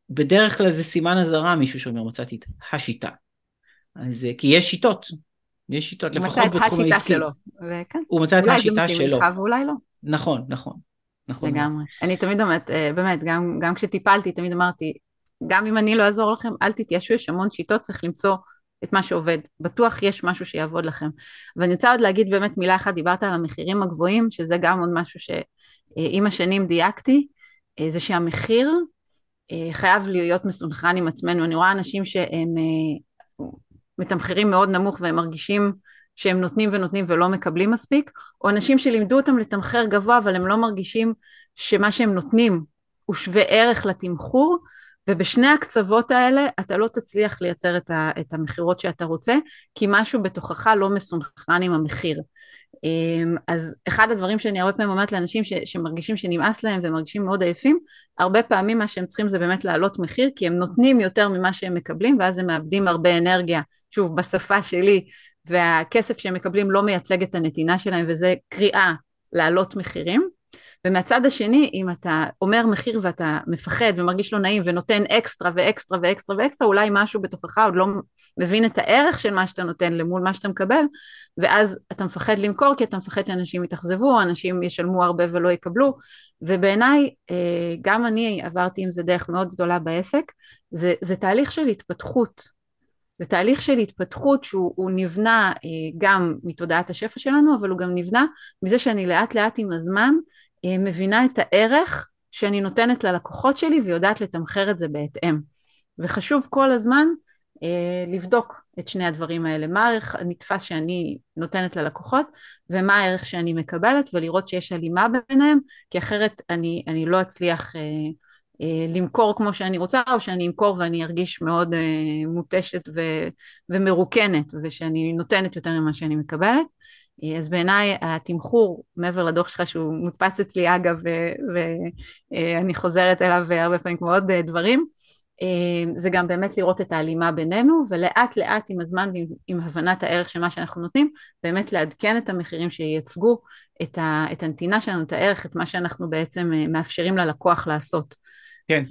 בדרך כלל זה סימן אזהרה מישהו שאומר מצאתי את השיטה. אז אה, כי יש שיטות, יש שיטות, לפחות בתחום העסקי. שלו. וכן. הוא מצא את השיטה שלו. ואולי לא. נכון, נכון. נכון. לגמרי. אני תמיד אומרת, אה, באמת, גם, גם כשטיפלתי, תמיד אמרתי, גם אם אני לא אעזור לכם, אל תתיישו, יש המון שיטות, צריך למצוא את מה שעובד. בטוח יש משהו שיעבוד לכם. ואני רוצה עוד להגיד באמת מילה אחת, דיברת על המחירים הגבוהים, שזה גם עוד משהו שעם השנים דייקתי, אה, זה שהמחיר חייב להיות מסונכרן עם עצמנו. אני רואה אנשים שהם מתמחרים מאוד נמוך והם מרגישים שהם נותנים ונותנים ולא מקבלים מספיק, או אנשים שלימדו אותם לתמחר גבוה אבל הם לא מרגישים שמה שהם נותנים הוא שווה ערך לתמחור, ובשני הקצוות האלה אתה לא תצליח לייצר את, ה, את המכירות שאתה רוצה, כי משהו בתוכך לא מסונכרן עם המחיר. אמ, אז אחד הדברים שאני הרבה פעמים אומרת לאנשים ש, שמרגישים שנמאס להם ומרגישים מאוד עייפים, הרבה פעמים מה שהם צריכים זה באמת להעלות מחיר, כי הם נותנים יותר ממה שהם מקבלים, ואז הם מאבדים הרבה אנרגיה, שוב, בשפה שלי, והכסף שהם מקבלים לא מייצג את הנתינה שלהם, וזה קריאה להעלות מחירים. ומהצד השני, אם אתה אומר מחיר ואתה מפחד ומרגיש לא נעים ונותן אקסטרה ואקסטרה ואקסטרה ואקסטרה, אולי משהו בתוכך עוד לא מבין את הערך של מה שאתה נותן למול מה שאתה מקבל, ואז אתה מפחד למכור כי אתה מפחד שאנשים יתאכזבו, אנשים ישלמו הרבה ולא יקבלו, ובעיניי, אה, גם אני עברתי עם זה דרך מאוד גדולה בעסק, זה, זה תהליך של התפתחות. זה תהליך של התפתחות שהוא נבנה אה, גם מתודעת השפע שלנו, אבל הוא גם נבנה מזה שאני לאט לאט עם הזמן אה, מבינה את הערך שאני נותנת ללקוחות שלי ויודעת לתמחר את זה בהתאם. וחשוב כל הזמן אה, לבדוק את שני הדברים האלה, מה הערך הנתפס שאני נותנת ללקוחות ומה הערך שאני מקבלת ולראות שיש הלימה ביניהם, כי אחרת אני, אני לא אצליח למכור כמו שאני רוצה, או שאני אמכור ואני ארגיש מאוד אה, מותשת ו, ומרוקנת, ושאני נותנת יותר ממה שאני מקבלת. אה, אז בעיניי התמחור, מעבר לדוח שלך שהוא מודפס אצלי אגב, ואני חוזרת אליו הרבה פעמים כמו עוד דברים, זה גם באמת לראות את ההלימה בינינו, ולאט לאט עם הזמן ועם עם הבנת הערך של מה שאנחנו נותנים, באמת לעדכן את המחירים שייצגו את, ה, את הנתינה שלנו, את הערך, את מה שאנחנו בעצם מאפשרים ללקוח לעשות. כן,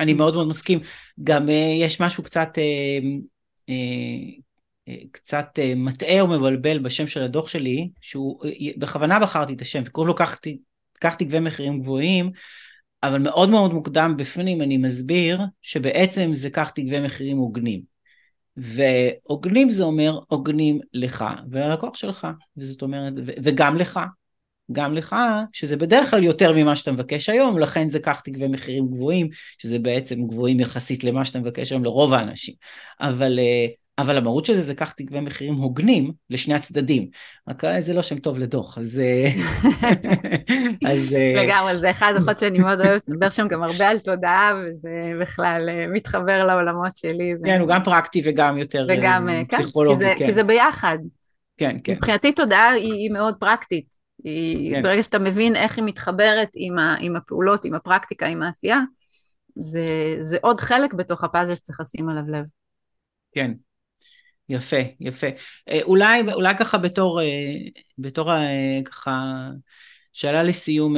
אני מאוד מאוד מסכים. גם uh, יש משהו קצת, uh, uh, קצת מטעה או מבלבל בשם של הדוח שלי, שהוא, בכוונה בחרתי את השם, קוראים לו קח תגבי מחירים גבוהים, אבל מאוד מאוד מוקדם בפנים אני מסביר שבעצם זה קח תגבי מחירים הוגנים. והוגנים זה אומר הוגנים לך וללקוח שלך, וזאת אומרת, וגם לך, גם לך, שזה בדרך כלל יותר ממה שאתה מבקש היום, לכן זה כך תגבה מחירים גבוהים, שזה בעצם גבוהים יחסית למה שאתה מבקש היום לרוב האנשים. אבל, אה, אבל המהות של זה זה כך תגבה מחירים הוגנים לשני הצדדים. רק אה, זה לא שם טוב לדוח, אז... אה, אז לגמרי, זה אחד הדוחות שאני מאוד אוהבת, נדבר שם גם הרבה על תודעה, וזה בכלל מתחבר לעולמות שלי. כן, הוא גם פרקטי וגם יותר וגם, פסיכולוגי. כן, כי זה, כן. כי זה ביחד. כן, כן. מבחינתי תודעה היא, היא מאוד פרקטית. כן. ברגע שאתה מבין איך היא מתחברת עם, ה, עם הפעולות, עם הפרקטיקה, עם העשייה, זה, זה עוד חלק בתוך הפאזל שצריך לשים עליו לב. כן, יפה, יפה. אה, אולי, אולי ככה בתור, אה, בתור אה, ככה שאלה לסיום,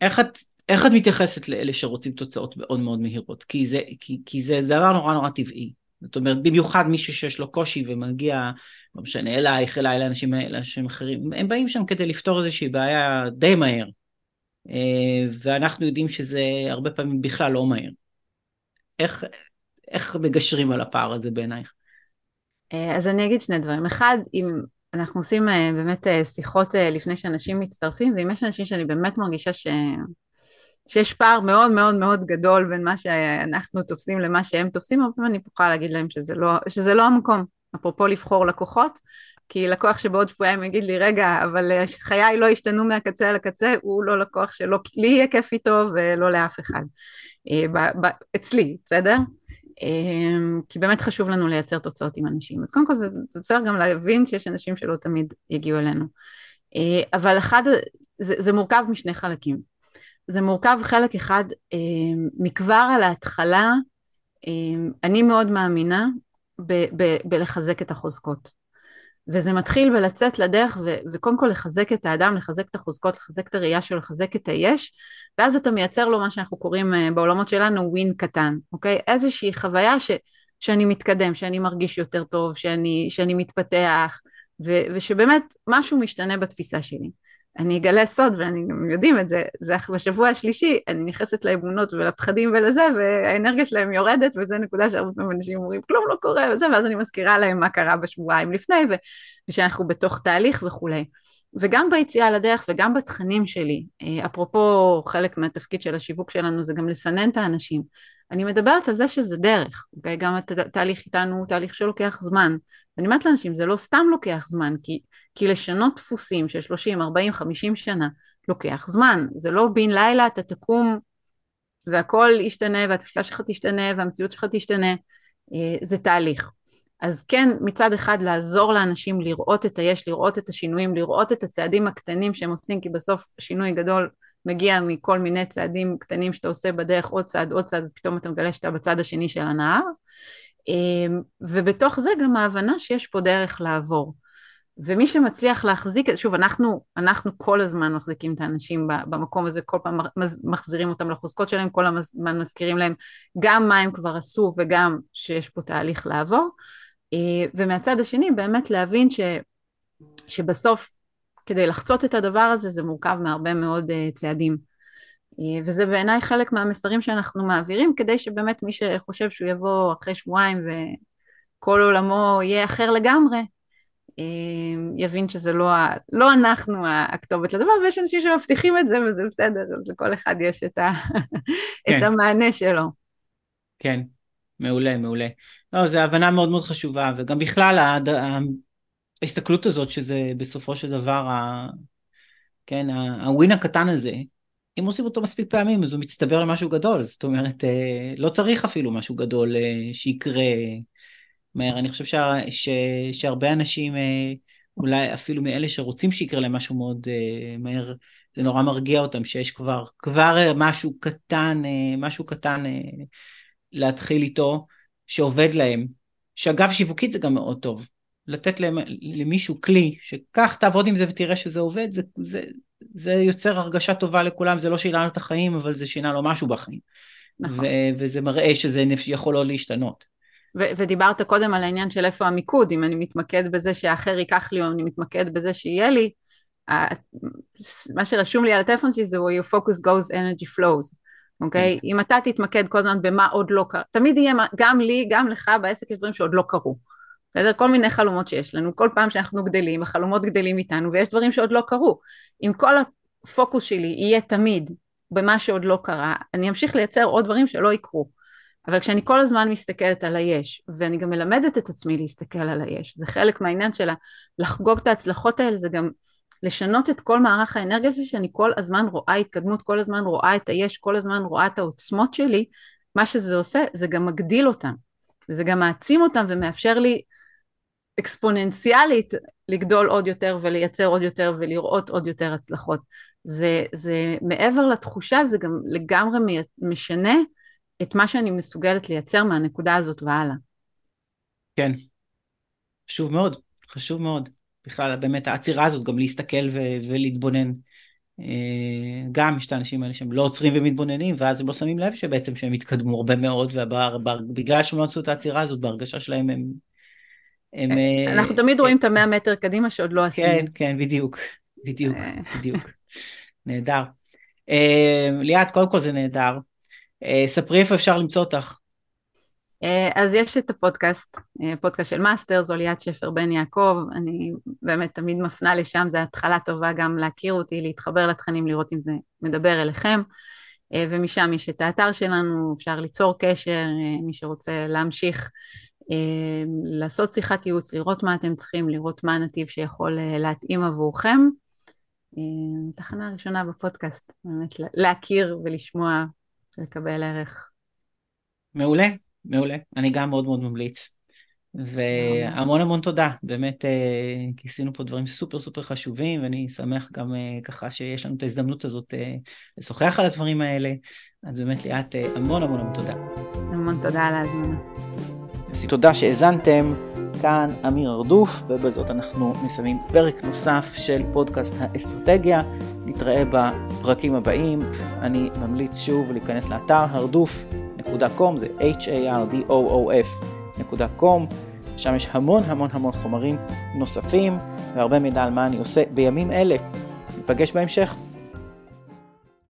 איך את, איך את מתייחסת לאלה שרוצים תוצאות מאוד מאוד מהירות? כי זה, כי, כי זה דבר נורא נורא טבעי. זאת אומרת, במיוחד מישהו שיש לו קושי ומגיע, לא משנה, אלייך, אליי, לאנשים, לאנשים אחרים, הם באים שם כדי לפתור איזושהי בעיה די מהר. אה, ואנחנו יודעים שזה הרבה פעמים בכלל לא מהר. איך, איך מגשרים על הפער הזה בעינייך? אה, אז אני אגיד שני דברים. אחד, אם אנחנו עושים אה, באמת שיחות לפני שאנשים מצטרפים, ואם יש אנשים שאני באמת מרגישה ש... שיש פער מאוד מאוד מאוד גדול בין מה שאנחנו תופסים למה שהם תופסים, הרבה פעמים אני יכולה להגיד להם שזה לא, שזה לא המקום. אפרופו לבחור לקוחות, כי לקוח שבעוד שבועיים יגיד לי, רגע, אבל אה, חיי לא השתנו מהקצה לקצה, הוא לא לקוח שלא לי יהיה כיף איתו ולא לאף אחד. אה, אצלי, בסדר? אה, כי באמת חשוב לנו לייצר תוצאות עם אנשים. אז קודם כל זה בסדר גם להבין שיש אנשים שלא תמיד יגיעו אלינו. אבל אחד, זה, זה מורכב משני חלקים. זה מורכב חלק אחד, מכבר על ההתחלה, אני מאוד מאמינה ב- ב- בלחזק את החוזקות. וזה מתחיל בלצאת לדרך ו- וקודם כל לחזק את האדם, לחזק את החוזקות, לחזק את הראייה שלו, לחזק את היש, ואז אתה מייצר לו מה שאנחנו קוראים אה, בעולמות שלנו ווין קטן, אוקיי? איזושהי חוויה ש- שאני מתקדם, שאני מרגיש יותר טוב, שאני, שאני מתפתח, ו- ושבאמת משהו משתנה בתפיסה שלי. אני אגלה סוד, ואני גם יודעים את זה, זה בשבוע השלישי, אני נכנסת לאמונות ולפחדים ולזה, והאנרגיה שלהם יורדת, וזו נקודה שהרבה פעמים אנשים אומרים, כלום לא קורה וזה, ואז אני מזכירה להם מה קרה בשבועיים לפני, ושאנחנו בתוך תהליך וכולי. וגם ביציאה לדרך וגם בתכנים שלי, אה, אפרופו חלק מהתפקיד של השיווק שלנו זה גם לסנן את האנשים. אני מדברת על זה שזה דרך? אוקיי? גם התהליך איתנו הוא תהליך שלוקח זמן. ואני אומרת לאנשים, זה לא סתם לוקח זמן, כי, כי לשנות דפוסים של 30, 40, 50 שנה לוקח זמן. זה לא בן לילה אתה תקום והכל ישתנה והתפיסה שלך תשתנה והמציאות שלך תשתנה, אה, זה תהליך. אז כן, מצד אחד לעזור לאנשים לראות את היש, לראות את השינויים, לראות את הצעדים הקטנים שהם עושים, כי בסוף שינוי גדול מגיע מכל מיני צעדים קטנים שאתה עושה בדרך, עוד צעד, עוד צעד, ופתאום אתה מגלה שאתה בצד השני של הנהר. אמ, ובתוך זה גם ההבנה שיש פה דרך לעבור. ומי שמצליח להחזיק, שוב, אנחנו, אנחנו כל הזמן מחזיקים את האנשים במקום הזה, כל פעם מחזירים אותם לחוזקות שלהם, כל הזמן מזכירים להם גם מה הם כבר עשו וגם שיש פה תהליך לעבור. אה, ומהצד השני, באמת להבין ש, שבסוף כדי לחצות את הדבר הזה זה מורכב מהרבה מאוד uh, צעדים. Uh, וזה בעיניי חלק מהמסרים שאנחנו מעבירים, כדי שבאמת מי שחושב שהוא יבוא אחרי שבועיים וכל עולמו יהיה אחר לגמרי, uh, יבין שזה לא, לא אנחנו הכתובת לדבר, ויש אנשים שמבטיחים את זה וזה בסדר, אז לכל אחד יש את, ה, כן. את המענה שלו. כן, מעולה, מעולה. לא, זו הבנה מאוד מאוד חשובה, וגם בכלל ההסתכלות הזאת שזה בסופו של דבר, ה... כן, הווין הקטן הזה, אם עושים אותו מספיק פעמים אז הוא מצטבר למשהו גדול, זאת אומרת אה, לא צריך אפילו משהו גדול אה, שיקרה מהר, אני חושב שה... ש... שהרבה אנשים אה, אולי אפילו מאלה שרוצים שיקרה להם משהו מאוד מהר, זה נורא מרגיע אותם שיש כבר, כבר משהו קטן, משהו קטן להתחיל איתו שעובד להם, שאגב שיווקית זה גם מאוד טוב, לתת למישהו כלי, שכך תעבוד עם זה ותראה שזה עובד, זה, זה, זה יוצר הרגשה טובה לכולם, זה לא שינה לו את החיים, אבל זה שינה לו משהו בחיים. נכון. ו- וזה מראה שזה יכול עוד להשתנות. ו- ודיברת קודם על העניין של איפה המיקוד, אם אני מתמקד בזה שהאחר ייקח לי, או אני מתמקד בזה שיהיה לי, מה שרשום לי על הטלפון שלי זה where your focus goes energy flows, אוקיי? Okay? כן. אם אתה תתמקד כל הזמן במה עוד לא קרה, תמיד יהיה, גם לי, גם לך בעסק יש דברים שעוד לא קרו. בסדר? כל מיני חלומות שיש לנו, כל פעם שאנחנו גדלים, החלומות גדלים איתנו, ויש דברים שעוד לא קרו. אם כל הפוקוס שלי יהיה תמיד במה שעוד לא קרה, אני אמשיך לייצר עוד דברים שלא יקרו. אבל כשאני כל הזמן מסתכלת על היש, ואני גם מלמדת את עצמי להסתכל על היש, זה חלק מהעניין של לחגוג את ההצלחות האלה, זה גם לשנות את כל מערך האנרגיה שלי, שאני כל הזמן רואה התקדמות, כל הזמן רואה את היש, כל הזמן רואה את העוצמות שלי, מה שזה עושה, זה גם מגדיל אותם, וזה גם מעצים אותם ומאפשר לי אקספוננציאלית לגדול עוד יותר ולייצר עוד יותר ולראות עוד יותר הצלחות. זה, זה מעבר לתחושה, זה גם לגמרי משנה את מה שאני מסוגלת לייצר מהנקודה הזאת והלאה. כן, חשוב מאוד, חשוב מאוד. בכלל, באמת העצירה הזאת, גם להסתכל ו- ולהתבונן גם יש את האנשים האלה שהם לא עוצרים ומתבוננים, ואז הם לא שמים לב שבעצם שהם התקדמו הרבה מאוד, ובגלל שהם לא עשו את העצירה הזאת, בהרגשה שלהם הם... הם אנחנו תמיד רואים את המאה מטר קדימה שעוד לא עשינו. כן, כן, בדיוק, בדיוק, בדיוק. נהדר. ליאת, קודם כל זה נהדר. ספרי איפה אפשר למצוא אותך. אה, אז יש את הפודקאסט, אה, פודקאסט של Masters, או ליאת שפר בן יעקב, אני באמת תמיד מפנה לשם, זו התחלה טובה גם להכיר אותי, להתחבר לתכנים, לראות אם זה מדבר אליכם, אה, ומשם יש את האתר שלנו, אפשר ליצור קשר, מי שרוצה להמשיך לעשות שיחת ייעוץ, לראות מה אתם צריכים, לראות מה הנתיב שיכול להתאים עבורכם. תחנה ראשונה בפודקאסט, באמת להכיר ולשמוע ולקבל ערך. מעולה. מעולה, אני גם מאוד מאוד ממליץ. והמון המון תודה, באמת אה, כיסינו פה דברים סופר סופר חשובים, ואני שמח גם אה, ככה שיש לנו את ההזדמנות הזאת אה, לשוחח על הדברים האלה, אז באמת ליאת המון המון המון תודה. המון תודה על ההזמנה. תודה שהאזנתם, כאן אמיר ארדוף, ובזאת אנחנו מסיימים פרק נוסף של פודקאסט האסטרטגיה. נתראה בפרקים הבאים. אני ממליץ שוב להיכנס לאתר הרדוף. hardoof.com, זה h-a-r-d-o-o-f.com, שם יש המון המון המון חומרים נוספים והרבה מידע על מה אני עושה בימים אלה. ניפגש בהמשך.